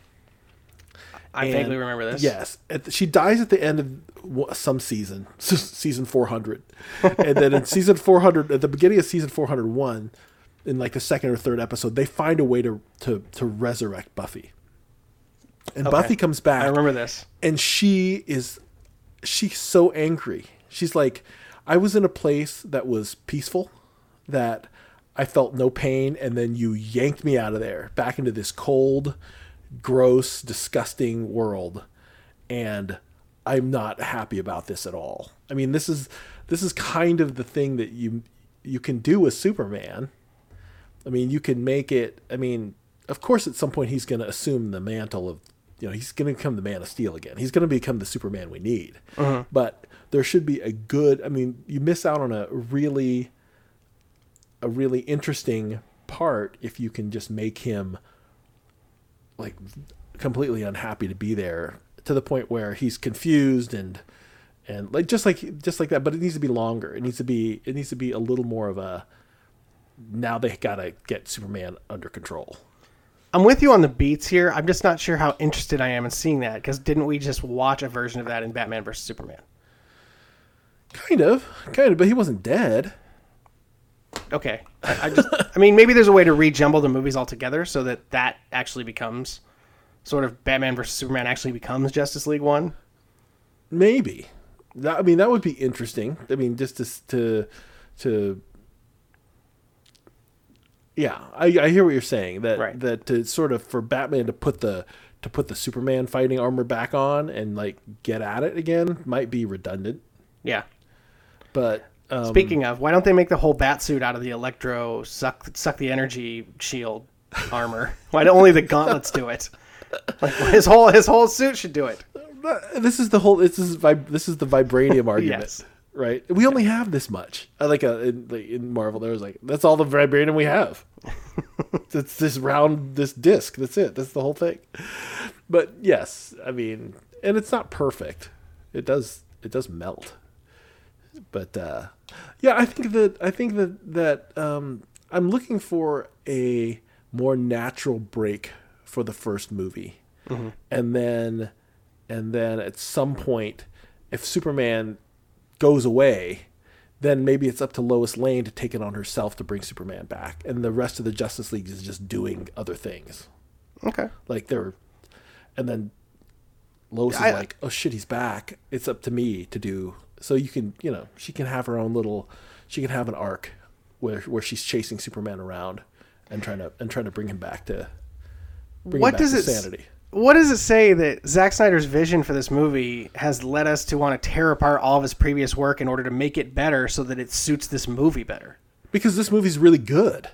I And- vaguely remember this. Yes, at the- she dies at the end of some season, season four hundred, and then in season four hundred, at the beginning of season four hundred one, in like the second or third episode, they find a way to to to resurrect Buffy, and Okay. Buffy comes back I remember this. and she is she's so angry she's like i was in a place that was peaceful that i felt no pain and then you yanked me out of there back into this cold gross disgusting world and i'm not happy about this at all i mean this is this is kind of the thing that you you can do with superman I mean, you can make it. I mean, of course, at some point he's going to assume the mantle of, you know, he's going to become the Man of Steel again. He's going to become the Superman we need. Uh-huh. But there should be a good. I mean, you miss out on a really, a really interesting part if you can just make him like completely unhappy to be there to the point where he's confused and and like just like just like that but it needs to be longer it needs to be it needs to be a little more of a now they gotta get Superman under control. I'm with you on the beats here. I'm just not sure how interested I am in seeing that because didn't we just watch a version of that in Batman vs Superman? Kind of, kind of, but he wasn't dead. Okay, I, I just, I mean, maybe there's a way to rejumble the movies altogether so that that actually becomes sort of Batman vs Superman actually becomes Justice League One. Maybe. That, I mean, that would be interesting. I mean, just to to to. Yeah, I, I hear what you're saying. That Right. that to sort of for Batman to put the to put the Superman fighting armor back on and like get at it again might be redundant. Yeah. But um, Speaking of, why don't they make the whole bat suit out of the electro suck suck the energy shield armor? why don't only the gauntlets do it? Like his whole his whole suit should do it. this is the whole this is vib- this is the vibranium argument Yes. Right? We only have this much. I like a, in, like in marvel there was like that's all the vibranium we have. It's this round this disc. That's it. That's the whole thing. But yes i mean and it's not perfect. It does it does melt. But uh yeah i think that i think that that um i'm looking for a more natural break for the first movie. And then and then at some point if superman goes away then maybe it's up to lois lane to take it on herself to bring superman back. And the rest of the justice league is just doing other things. Okay. like they're and then lois is I- like oh shit he's back. It's up to me to do. So you can you know she can have her own little she can have an arc where where she's chasing superman around and trying to and trying to bring him back to bring What him back does to it sanity What does it say that Zack Snyder's vision for this movie has led us to want to tear apart all of his previous work in order to make it better so that it suits this movie better? because this movie's really good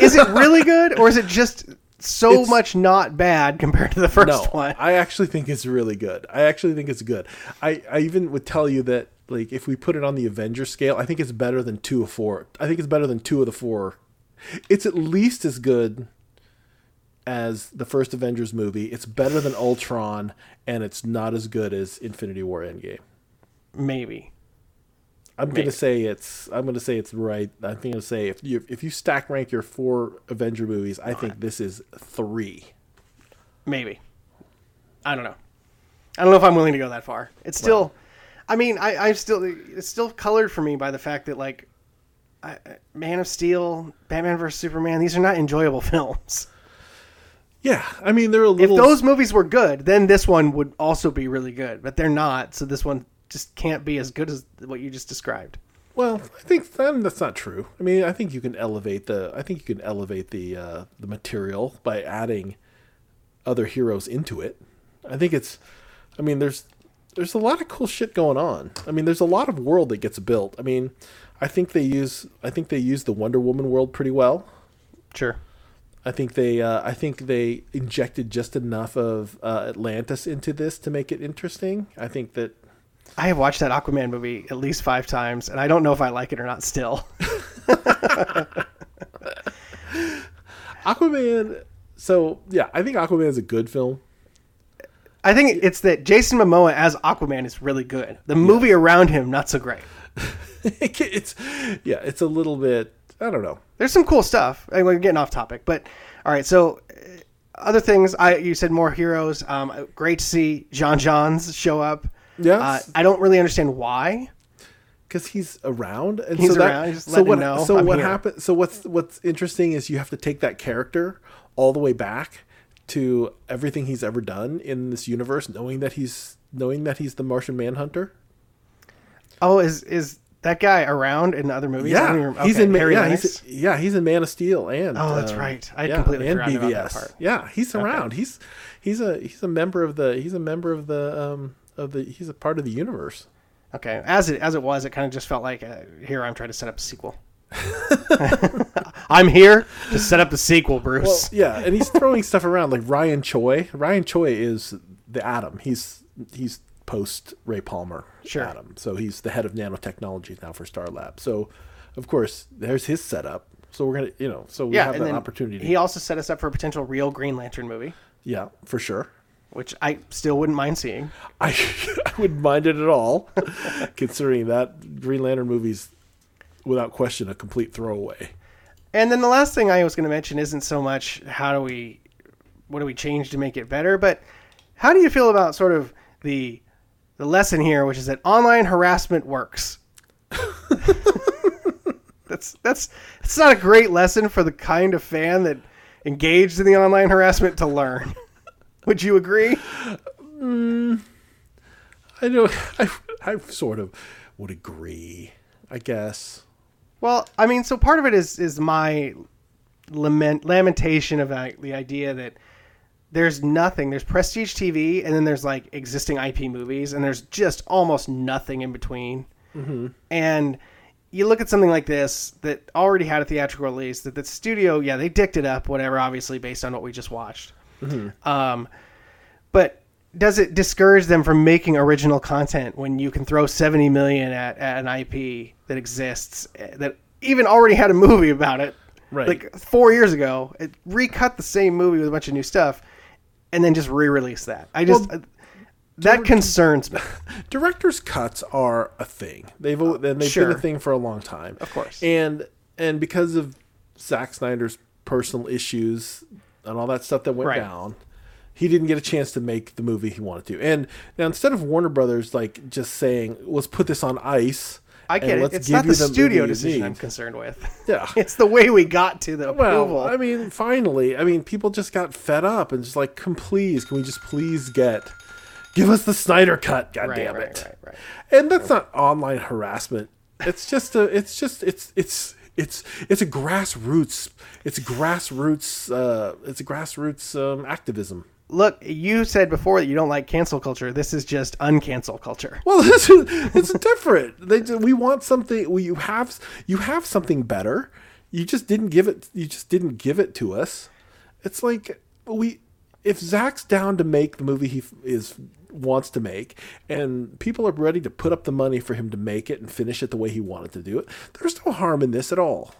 Is it really good or is it just so It's- much not bad compared to the first no, one? I actually think it's really good. I actually think it's good. I, I even would tell you that like if we put it on the Avenger scale, I think it's better than two of four. I think it's better than two of the four. It's at least as good as the first Avengers movie. It's better than Ultron, and it's not as good as Infinity War Endgame. Maybe. I'm Maybe. gonna say it's. I'm gonna say it's right. I'm gonna say if you if you stack rank your four Avenger movies, I think this is three. Maybe. I don't know. I don't know if I'm willing to go that far. It's still, I mean, I, I still, it's still colored for me by the fact that like, I, Man of Steel, Batman vs Superman, these are not enjoyable films. Yeah, I mean they're a little. If those movies were good, then this one would also be really good. But they're not, so this one just can't be as good as what you just described. well, I think that's not true. I mean, I think you can elevate the. I think you can elevate the uh, the material by adding other heroes into it. I think it's. I mean, there's there's a lot of cool shit going on. I mean, there's a lot of world that gets built. I mean, I think they use I think they use the Wonder Woman world pretty well. Sure. I think they uh, I think they injected just enough of uh, Atlantis into this to make it interesting. I think that I have watched that Aquaman movie at least five times, and I don't know if I like it or not still. Aquaman. So yeah, I think Aquaman is a good film. I think it's that Jason Momoa as Aquaman is really good. The movie around him, not so great. it's yeah, it's a little bit. I don't know. There's some cool stuff. I mean, We're getting off topic, but all right. So, uh, other things. I you said more heroes. Um, great to see J'onn J'onzz show up. Yeah. Uh, I don't really understand why. because he's around and He's so that, around, so what so I'm what happened so what's what's interesting is you have to take that character all the way back to everything he's ever done in this universe knowing that he's knowing that he's the Martian Manhunter Oh, is is that guy around in other movies? Yeah even- he's in Harry yeah Lennix? he's yeah he's in Man of Steel and Oh, that's uh, right. I yeah, completely and forgot about that part. yeah he's around he's he's a he's a member of the he's a member of the um of the he's a part of the universe Okay, as it as it was, it kind of just felt like uh, here I'm trying to set up a sequel. I'm here to set up the sequel, Bruce. Well, yeah, and he's throwing stuff around like Ryan Choi. Ryan Choi is the Atom. He's he's post Ray Palmer Sure. Atom. So he's the head of nanotechnology now for Star Lab. So of course there's his setup. So we're gonna you know so we yeah, have that opportunity. He also set us up for a potential real Green Lantern movie, yeah, for sure. which I still wouldn't mind seeing. I I wouldn't mind it at all, considering that Green Lantern movie's without question a complete throwaway. And then the last thing I was going to mention isn't so much how do we, what do we change to make it better, but how do you feel about sort of the the lesson here, which is that online harassment works. that's that's it's not a great lesson for the kind of fan that engaged in the online harassment to learn. Would you agree? I know I I sort of would agree. I guess. Well, I mean, so part of it is is my lament lamentation of uh, the idea that there's nothing. There's prestige TV, and then there's like existing IP movies, and there's just almost nothing in between. And you look at something like this that already had a theatrical release. That the studio, yeah, they dicked it up, whatever, obviously based on what we just watched. Um, but does it discourage them from making original content when you can throw 70 million at, at an IP that exists eh, that even already had a movie about it Right. like four years ago it recut the same movie with a bunch of new stuff and then just re-release that i just Well, uh, that concerns me director's cuts are a thing. They've al- and they've sure. been a thing for a long time, Of course. And and because of Zack Snyder's personal issues and all that stuff that went Right. down, he didn't get a chance to make the movie he wanted to. And now instead of Warner Brothers like just saying, "Let's put this on ice," i get it it's not the studio decision i'm concerned with Yeah. it's the way we got to the approval Well, I mean, finally, I mean, people just got fed up and just like, "Come, please, can we just please get, give us the Snyder cut? God right, damn it!" right, right. And that's not online harassment. It's just a. It's just. It's. It's. It's. It's a grassroots. It's grassroots. Uh, it's a grassroots um, activism. Look you said before that you don't like cancel culture this is just uncancel culture Well, this is, it's different. They we want something. Well, you have you have something better. You just didn't give it. You just didn't give it to us. It's like we. If Zack's down to make the movie he is wants to make, and people are ready to put up the money for him to make it and finish it the way he wanted to do it, there's no harm in this at all.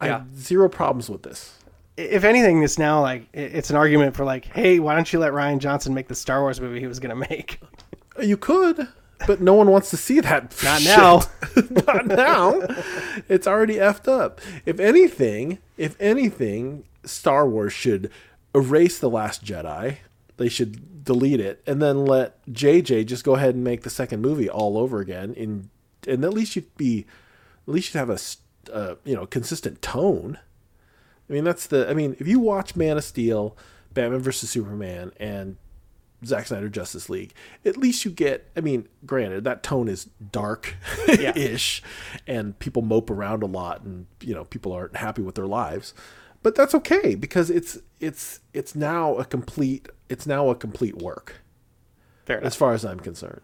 I Yeah. have zero problems with this. If anything, it's now like it's an argument for like, hey, why don't you let Rian Johnson make the Star Wars movie he was going to make? You could, but no one wants to see that. Not now. Not now. It's already effed up. If anything, if anything, Star Wars should erase the Last Jedi, They should delete it and then let JJ just go ahead and make the second movie all over again. In and at least you'd be, at least you'd have a, uh, you know consistent tone. I mean that's the. I mean if you watch Man of Steel, Batman vs Superman, and Zack Snyder Justice League, at least you get. I mean, granted that tone is dark ish, and people mope around a lot, and you know people aren't happy with their lives, but that's okay because it's it's it's now a complete it's now a complete work Fair as far as I'm concerned.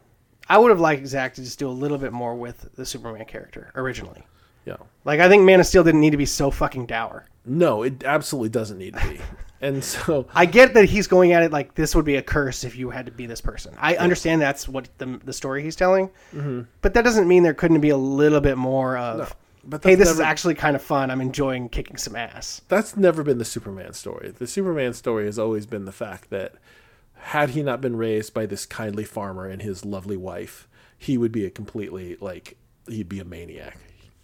I would have liked Zack to just do a little bit more with the Superman character originally. Yeah. Like I think Man of Steel didn't need to be so fucking dour. No, it absolutely doesn't need to be. and so I get that he's going at it like this would be a curse if you had to be this person. I understand that's what the, the story he's telling, Mm-hmm. but that doesn't mean there couldn't be a little bit more of, but hey, this is actually kind of fun. I'm enjoying kicking some ass. that's never been the Superman story. The Superman story has always been the fact that had he not been raised by this kindly farmer and his lovely wife, he would be a completely like he'd be a maniac.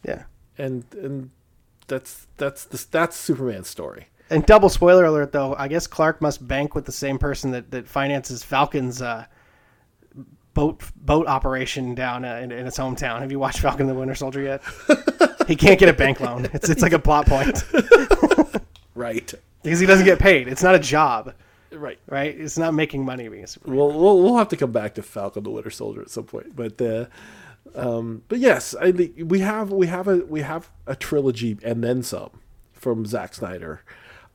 Yeah. And and that's that's the that's Superman's story. And double spoiler alert, though, I guess Clark must bank with the same person that, that finances Falcon's uh, boat boat operation down uh, in, in his hometown. Have you watched Falcon the Winter Soldier yet? he can't get a bank loan. It's it's like a plot point Right. because he doesn't get paid. It's not a job, Right. right? It's not making money being a superhero. We'll, we'll we'll have to come back to Falcon the Winter Soldier at some point, but uh, um, but yes, I we have we have a we have a trilogy and then some from Zack Snyder.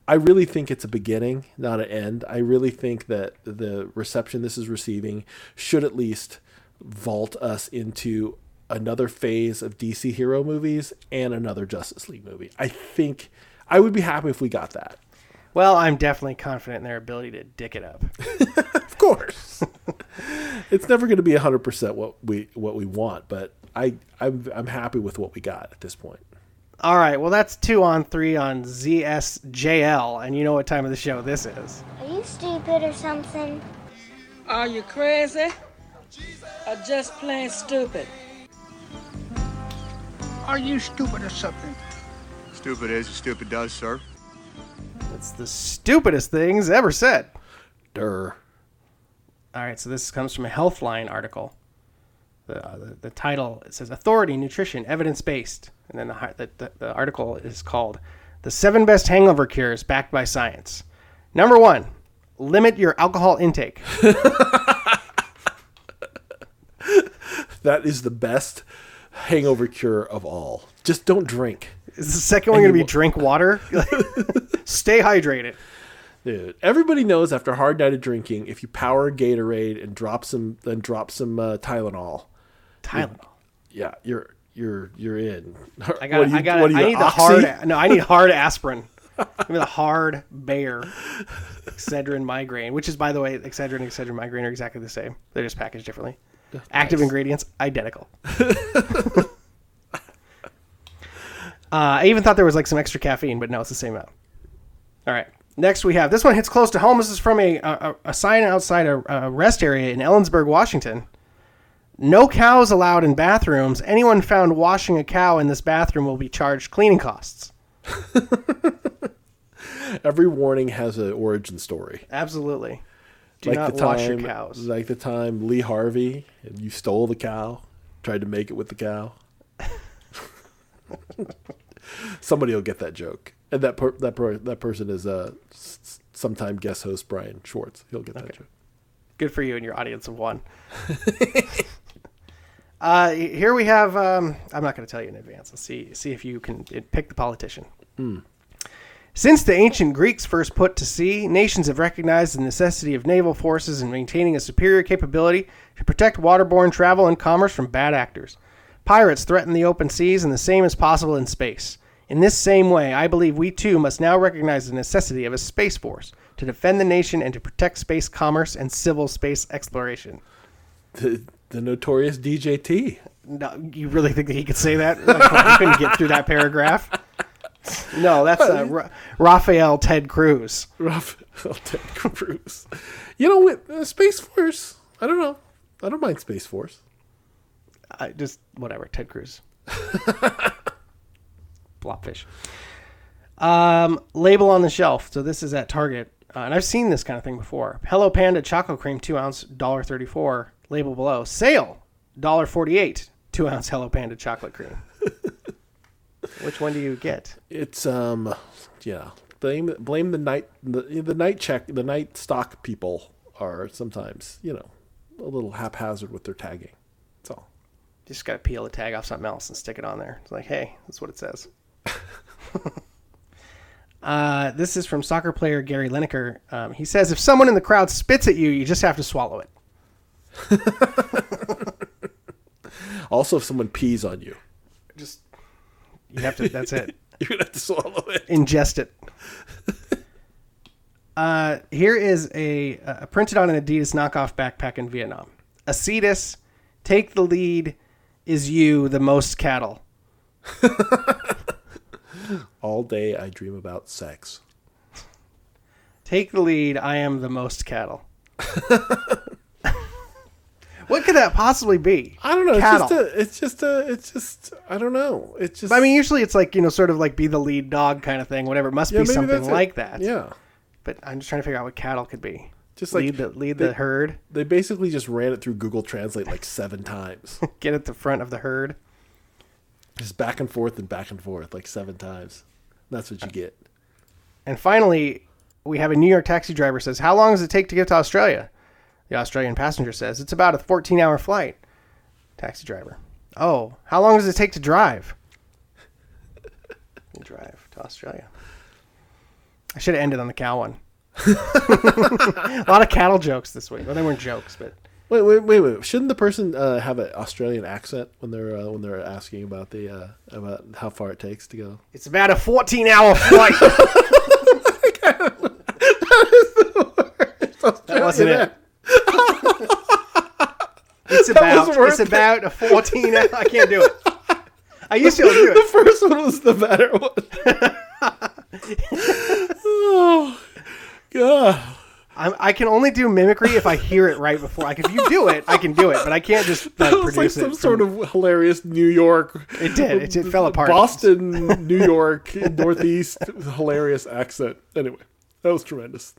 I really think it's a beginning, not an end. I really think that the reception this is receiving should at least vault us into another phase of DC hero movies and another Justice League movie. I think I would be happy if we got that. Well, I'm definitely confident in their ability to dick it up. Of course. it's never going to be 100% what we what we want, but I I'm I'm happy with what we got at this point. All right, well, that's two on three on ZSJL, and you know what time of the show this is. Are you stupid or something? Are you crazy? Or just plain stupid? Are you stupid or something? Stupid is, stupid does, sir. It's the stupidest things ever said. Durr. All right, so this comes from a Healthline article. The, uh, the, the title it says Authority, Nutrition, Evidence Based. And then the, the, the, the article is called The Seven Best Hangover Cures Backed by Science. Number one, limit your alcohol intake. That is the best hangover cure of all. Just don't drink. Is the second one going to be drink water? Stay hydrated. Dude, everybody knows after a hard night of drinking, if you power Gatorade and drop some then drop some uh, Tylenol, Tylenol. yeah, you're you're you're in. I got. I got. I need the hard. No, I need hard aspirin. Give me the hard Bayer Excedrin migraine, which is, by the way, Excedrin and Excedrin migraine are exactly the same. They're just packaged differently. Active ingredients identical. uh, I even thought there was like some extra caffeine, but no, it's the same amount. All right. Next, we have this one hits close to home. This is from a a, a sign outside a, a rest area in Ellensburg, Washington. No cows allowed in bathrooms. Anyone found washing a cow in this bathroom will be charged cleaning costs. Every warning has an origin story. Absolutely. Do not wash your cows. Like the time Lee Harvey and you stole the cow, tried to make it with the cow. Somebody will get that joke, and that per, that per, that person is uh, s- s- sometime guest host Brian Schwartz. He'll get that joke. Good for you and your audience of one. uh, here we have. Um, I'm not going to tell you in advance. Let's see see if you can uh, pick the politician. Since the ancient Greeks first put to sea, nations have recognized the necessity of naval forces in maintaining a superior capability to protect waterborne travel and commerce from bad actors. Pirates threaten the open seas, and the same is possible in space. In this same way, I believe we too must now recognize the necessity of a space force to defend the nation and to protect space commerce and civil space exploration. The, the notorious DJT. No, you really think that he could say that? Like, he couldn't get through that paragraph. No, that's uh, Ra- Rafael Ted Cruz. Rafael Ted Cruz. You know what? Uh, Space Force. I don't know. I don't mind Space Force. I just whatever, Ted Cruz. Blobfish. Um, label on the shelf. So this is at Target. uh, and I've seen this kind of thing before. Hello Panda chocolate cream, two ounce, dollar thirty four. Label below. Sale, dollar forty eight. Two ounce Hello Panda chocolate cream. Which one do you get? It's um, yeah. Blame blame the night the the night check the night stock people are sometimes you know a little haphazard with their tagging. That's all. Just got to peel the tag off something else and stick it on there. It's like, hey, that's what it says. uh, this is from soccer player Gary Lineker. Um, he says, if someone in the crowd spits at you, you just have to swallow it. Also, if someone pees on you, Just you have to. That's it. you're gonna have to swallow it. ingest it. Uh, here is a, a printed on an Adidas knockoff backpack in Vietnam. Acetus, take the lead. Is you the most cattle? All day I dream about sex. Take the lead. I am the most cattle. what could that possibly be? I don't know. It's Cattle. just a. It's just a. It's just. I don't know. It's just. I mean, usually it's like you know, sort of like be the lead dog kind of thing. Whatever. It must yeah, be something that's it. like that. Yeah. But I'm just trying to figure out what cattle could be. Just like lead the lead they- the herd. They basically just ran it through Google Translate like seven times. Get at the front of the herd. Just back and forth and back and forth like seven times. That's what you get. And finally, we have a New York taxi driver says, "How long does it take to get to Australia?" The Australian passenger says, "It's about a 14-hour flight." Taxi driver, "Oh, how long does it take to drive?" You drive to Australia. I should have ended on the cow one. a lot of cattle jokes this week. Well, they weren't jokes, but Wait, wait, wait, wait! Shouldn't the person uh, have an Australian accent when they're uh, when they're asking about the uh, about how far it takes to go? it's about a 14-hour flight. that wasn't it. It's about it's it. about a 14 hour, I can't do it. I used to to do it. The first one was the better one. oh, God! I'm, I can only do mimicry if I hear it right before. Like if you do it, I can do it, but I can't just like That was like some it. sort from- of hilarious New York. It did. It, fell apart. Boston, New York, Northeast, hilarious accent. Anyway, that was tremendous.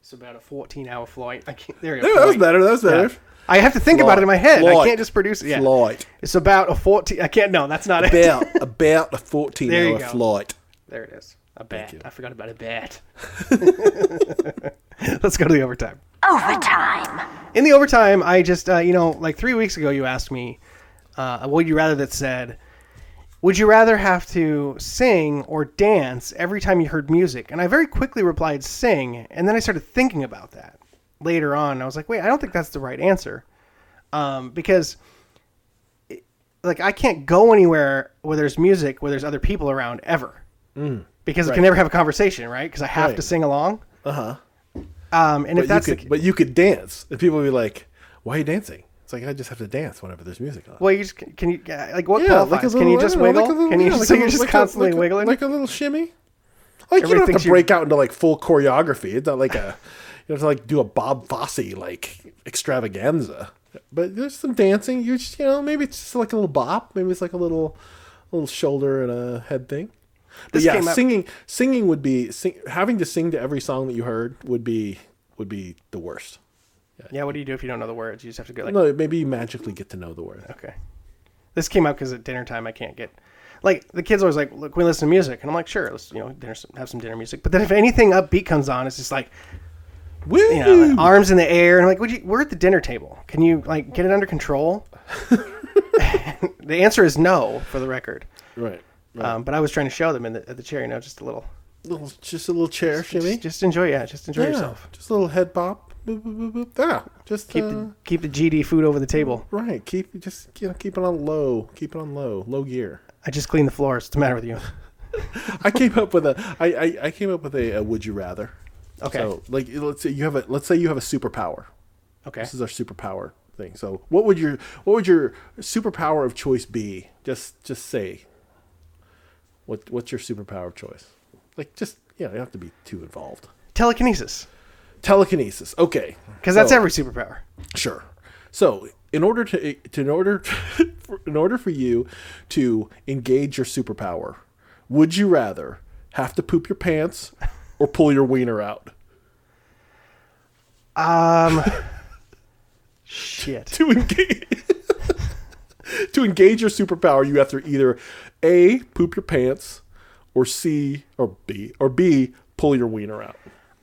It's about a 14 hour flight. I can't. There you go. Yeah, that was better. That was better. Yeah. I have to think about it in my head. I can't just produce it. Yeah. Flight. It's about a 14. I can't. No, that's not it. About about a 14-hour flight. There it is. A bat. you. I forgot about a bat. Let's go to the overtime. Overtime. In the overtime, I just, uh, you know, like three weeks ago, you asked me, uh, would you rather that said, would you rather have to sing or dance every time you heard music? And I very quickly replied, sing. And then I started thinking about that later on. I was like, wait, I don't think that's the right answer. Um, because, it- like, I can't go anywhere where there's music, where there's other people around ever. Because I can never have a conversation, right? Because I have Right. to sing along. Uh huh. Um, and But if that's you the could, but you could dance, and people would be like, "Why are you dancing?" It's like I just have to dance whenever there's music on. well, you just can you uh, like what Yeah, qualifies? a can you just know, wiggle? like little- can you yeah, just, like so you're just like constantly like a- wiggling? like a little shimmy. Like you don't have to break out into like full choreography. It's not like a you have to like do a Bob Fosse like extravaganza. But there's some dancing. You just you know maybe it's just like a little bop. Maybe it's like a little a little shoulder and a head thing. This yeah, singing singing would be sing, having to sing to every song that you heard would be would be the worst. yeah, yeah. what do you do if you don't know the words? You just have to go like, no, maybe you magically get to know the word. okay. This came up because at dinner time I can't get. Like the kids always like, look, we listen to music, and I'm like, sure, let's you know, dinner, have some dinner music. But then if anything upbeat comes on, it's just like, Woo! you know, like, arms in the air, and I'm like, would you? We're at the dinner table. Can you like get it under control? the answer is no, for the record. right. Right. Um, but I was trying to show them in the, at the chair, you know, just a little, little, just a little chair shimmy. just, just enjoy, yeah, just enjoy Yeah, yourself. Just a little head pop. Boop, boop, boop, just Keep uh, the keep the GD food over the table. right. Keep just you know keep it on low. Keep it on low. Low gear. I just cleaned the floors. What's the matter with you? I came up with a. I, I, I came up with a, a would you rather. Okay. So like let's say you have a let's say you have a superpower. Okay. This is our superpower thing. So what would your what would your superpower of choice be? Just just say. What what's your superpower of choice? Like just yeah, you don't have to be too involved. Telekinesis, Telekinesis. Okay. because that's So- every superpower. Sure. So, in order to, to in order for, in order for you to engage your superpower, would you rather have to poop your pants or pull your wiener out? Um, shit. to engage to engage your superpower, you have to either A, poop your pants, or C or B or B, pull your wiener out.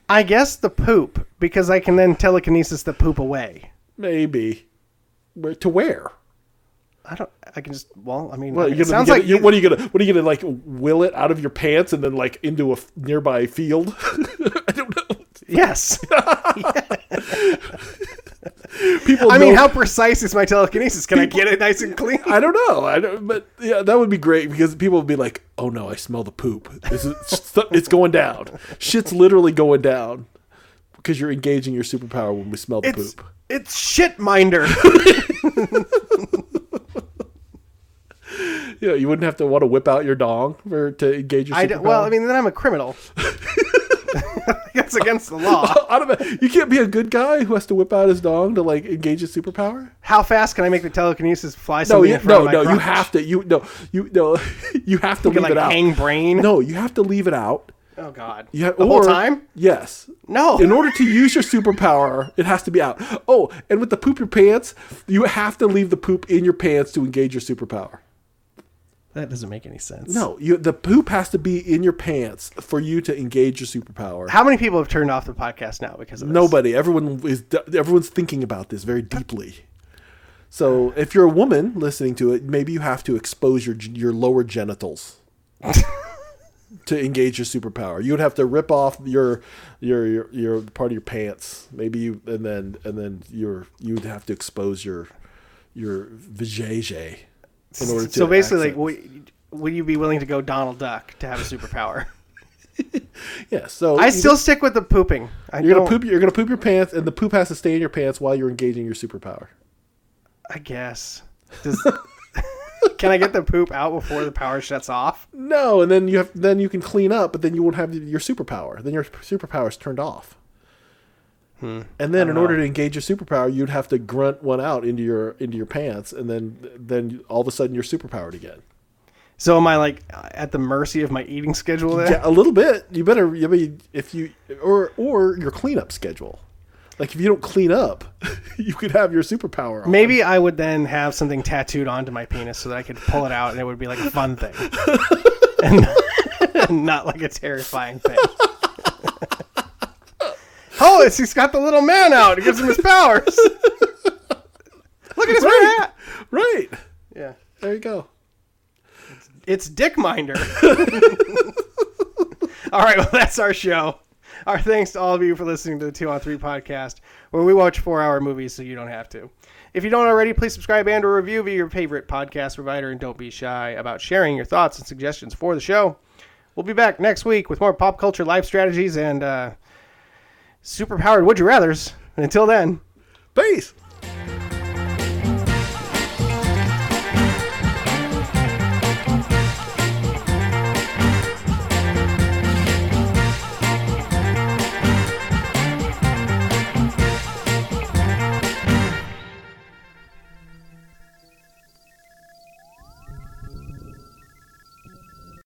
I guess the poop because I can then telekinesis the poop away. Maybe. Where to where? I don't. I can just. Well, I mean, Well, it gonna, sounds like you- what are you gonna what are you gonna like will it out of your pants and then like into a nearby field? I don't know. yes. People I mean, how precise is my telekinesis? Can I get it nice and clean? I don't know. I don't, but yeah, that would be great because people would be like, "Oh no, I smell the poop. This is it's going down. Shit's literally going down because you're engaging your superpower when we smell the It's poop." it's shit minder. You know, you wouldn't have to want to whip out your dong for to engage your I superpower. d- well, I mean, then I'm a criminal. That's against the law. I don't know. You can't be a good guy who has to whip out his dong to like engage his superpower. How fast can I make the telekinesis fly No, you, in front no, no. You crotch? have to. You no. You no. You have to You can, leave like it out. hang brain. No, you have to leave it out. Oh God. You ha- the whole time? Yes. No. In order to use your superpower, it has to be out. Oh, and with the poop your pants, you have to leave the poop in your pants to engage your superpower. That doesn't make any sense. No, you the poop has to be in your pants for you to engage your superpower. How many people have turned off the podcast now because of this? Nobody. Everyone is. Everyone's thinking about this very deeply. So, if you're a woman listening to it, maybe you have to expose your your lower genitals to engage your superpower. You would have to rip off your your your, your part of your pants. Maybe you and then and then your you would have to expose your your vajayjay in order to. So basically, like, would, would you be willing to go Donald Duck to have a superpower? yeah. So I still stick with the pooping. I You're gonna poop. You're gonna poop your pants, and the poop has to stay in your pants while you're engaging your superpower. I guess. Does, can I get the poop out before the power shuts off? No, and then you have then you can clean up, but then you won't have your superpower. Then your superpower is turned off. Hmm. And then, in order to engage your superpower, you'd have to grunt one out into your into your pants, and then then all of a sudden you're superpowered again. So am I like at the mercy of my eating schedule there? Yeah, a little bit. You better. You mean if you or or your cleanup schedule. Like if you don't clean up, you could have your superpower. On. Maybe I would then have something tattooed onto my penis so that I could pull it out and it would be like a fun thing. and not like a terrifying thing. Oh, it's, he's got the little man out. It gives him his powers. Look at his red hat. right. Yeah. There you go. It's Dick Minder. all right, well, that's our show. Our thanks to all of you for listening to the Two on Three podcast, where we watch four-hour movies so you don't have to. If you don't already, please subscribe and or review via your favorite podcast provider, and don't be shy about sharing your thoughts and suggestions for the show. We'll be back next week with more pop culture life strategies and uh, super powered would you rather's. And until then, peace.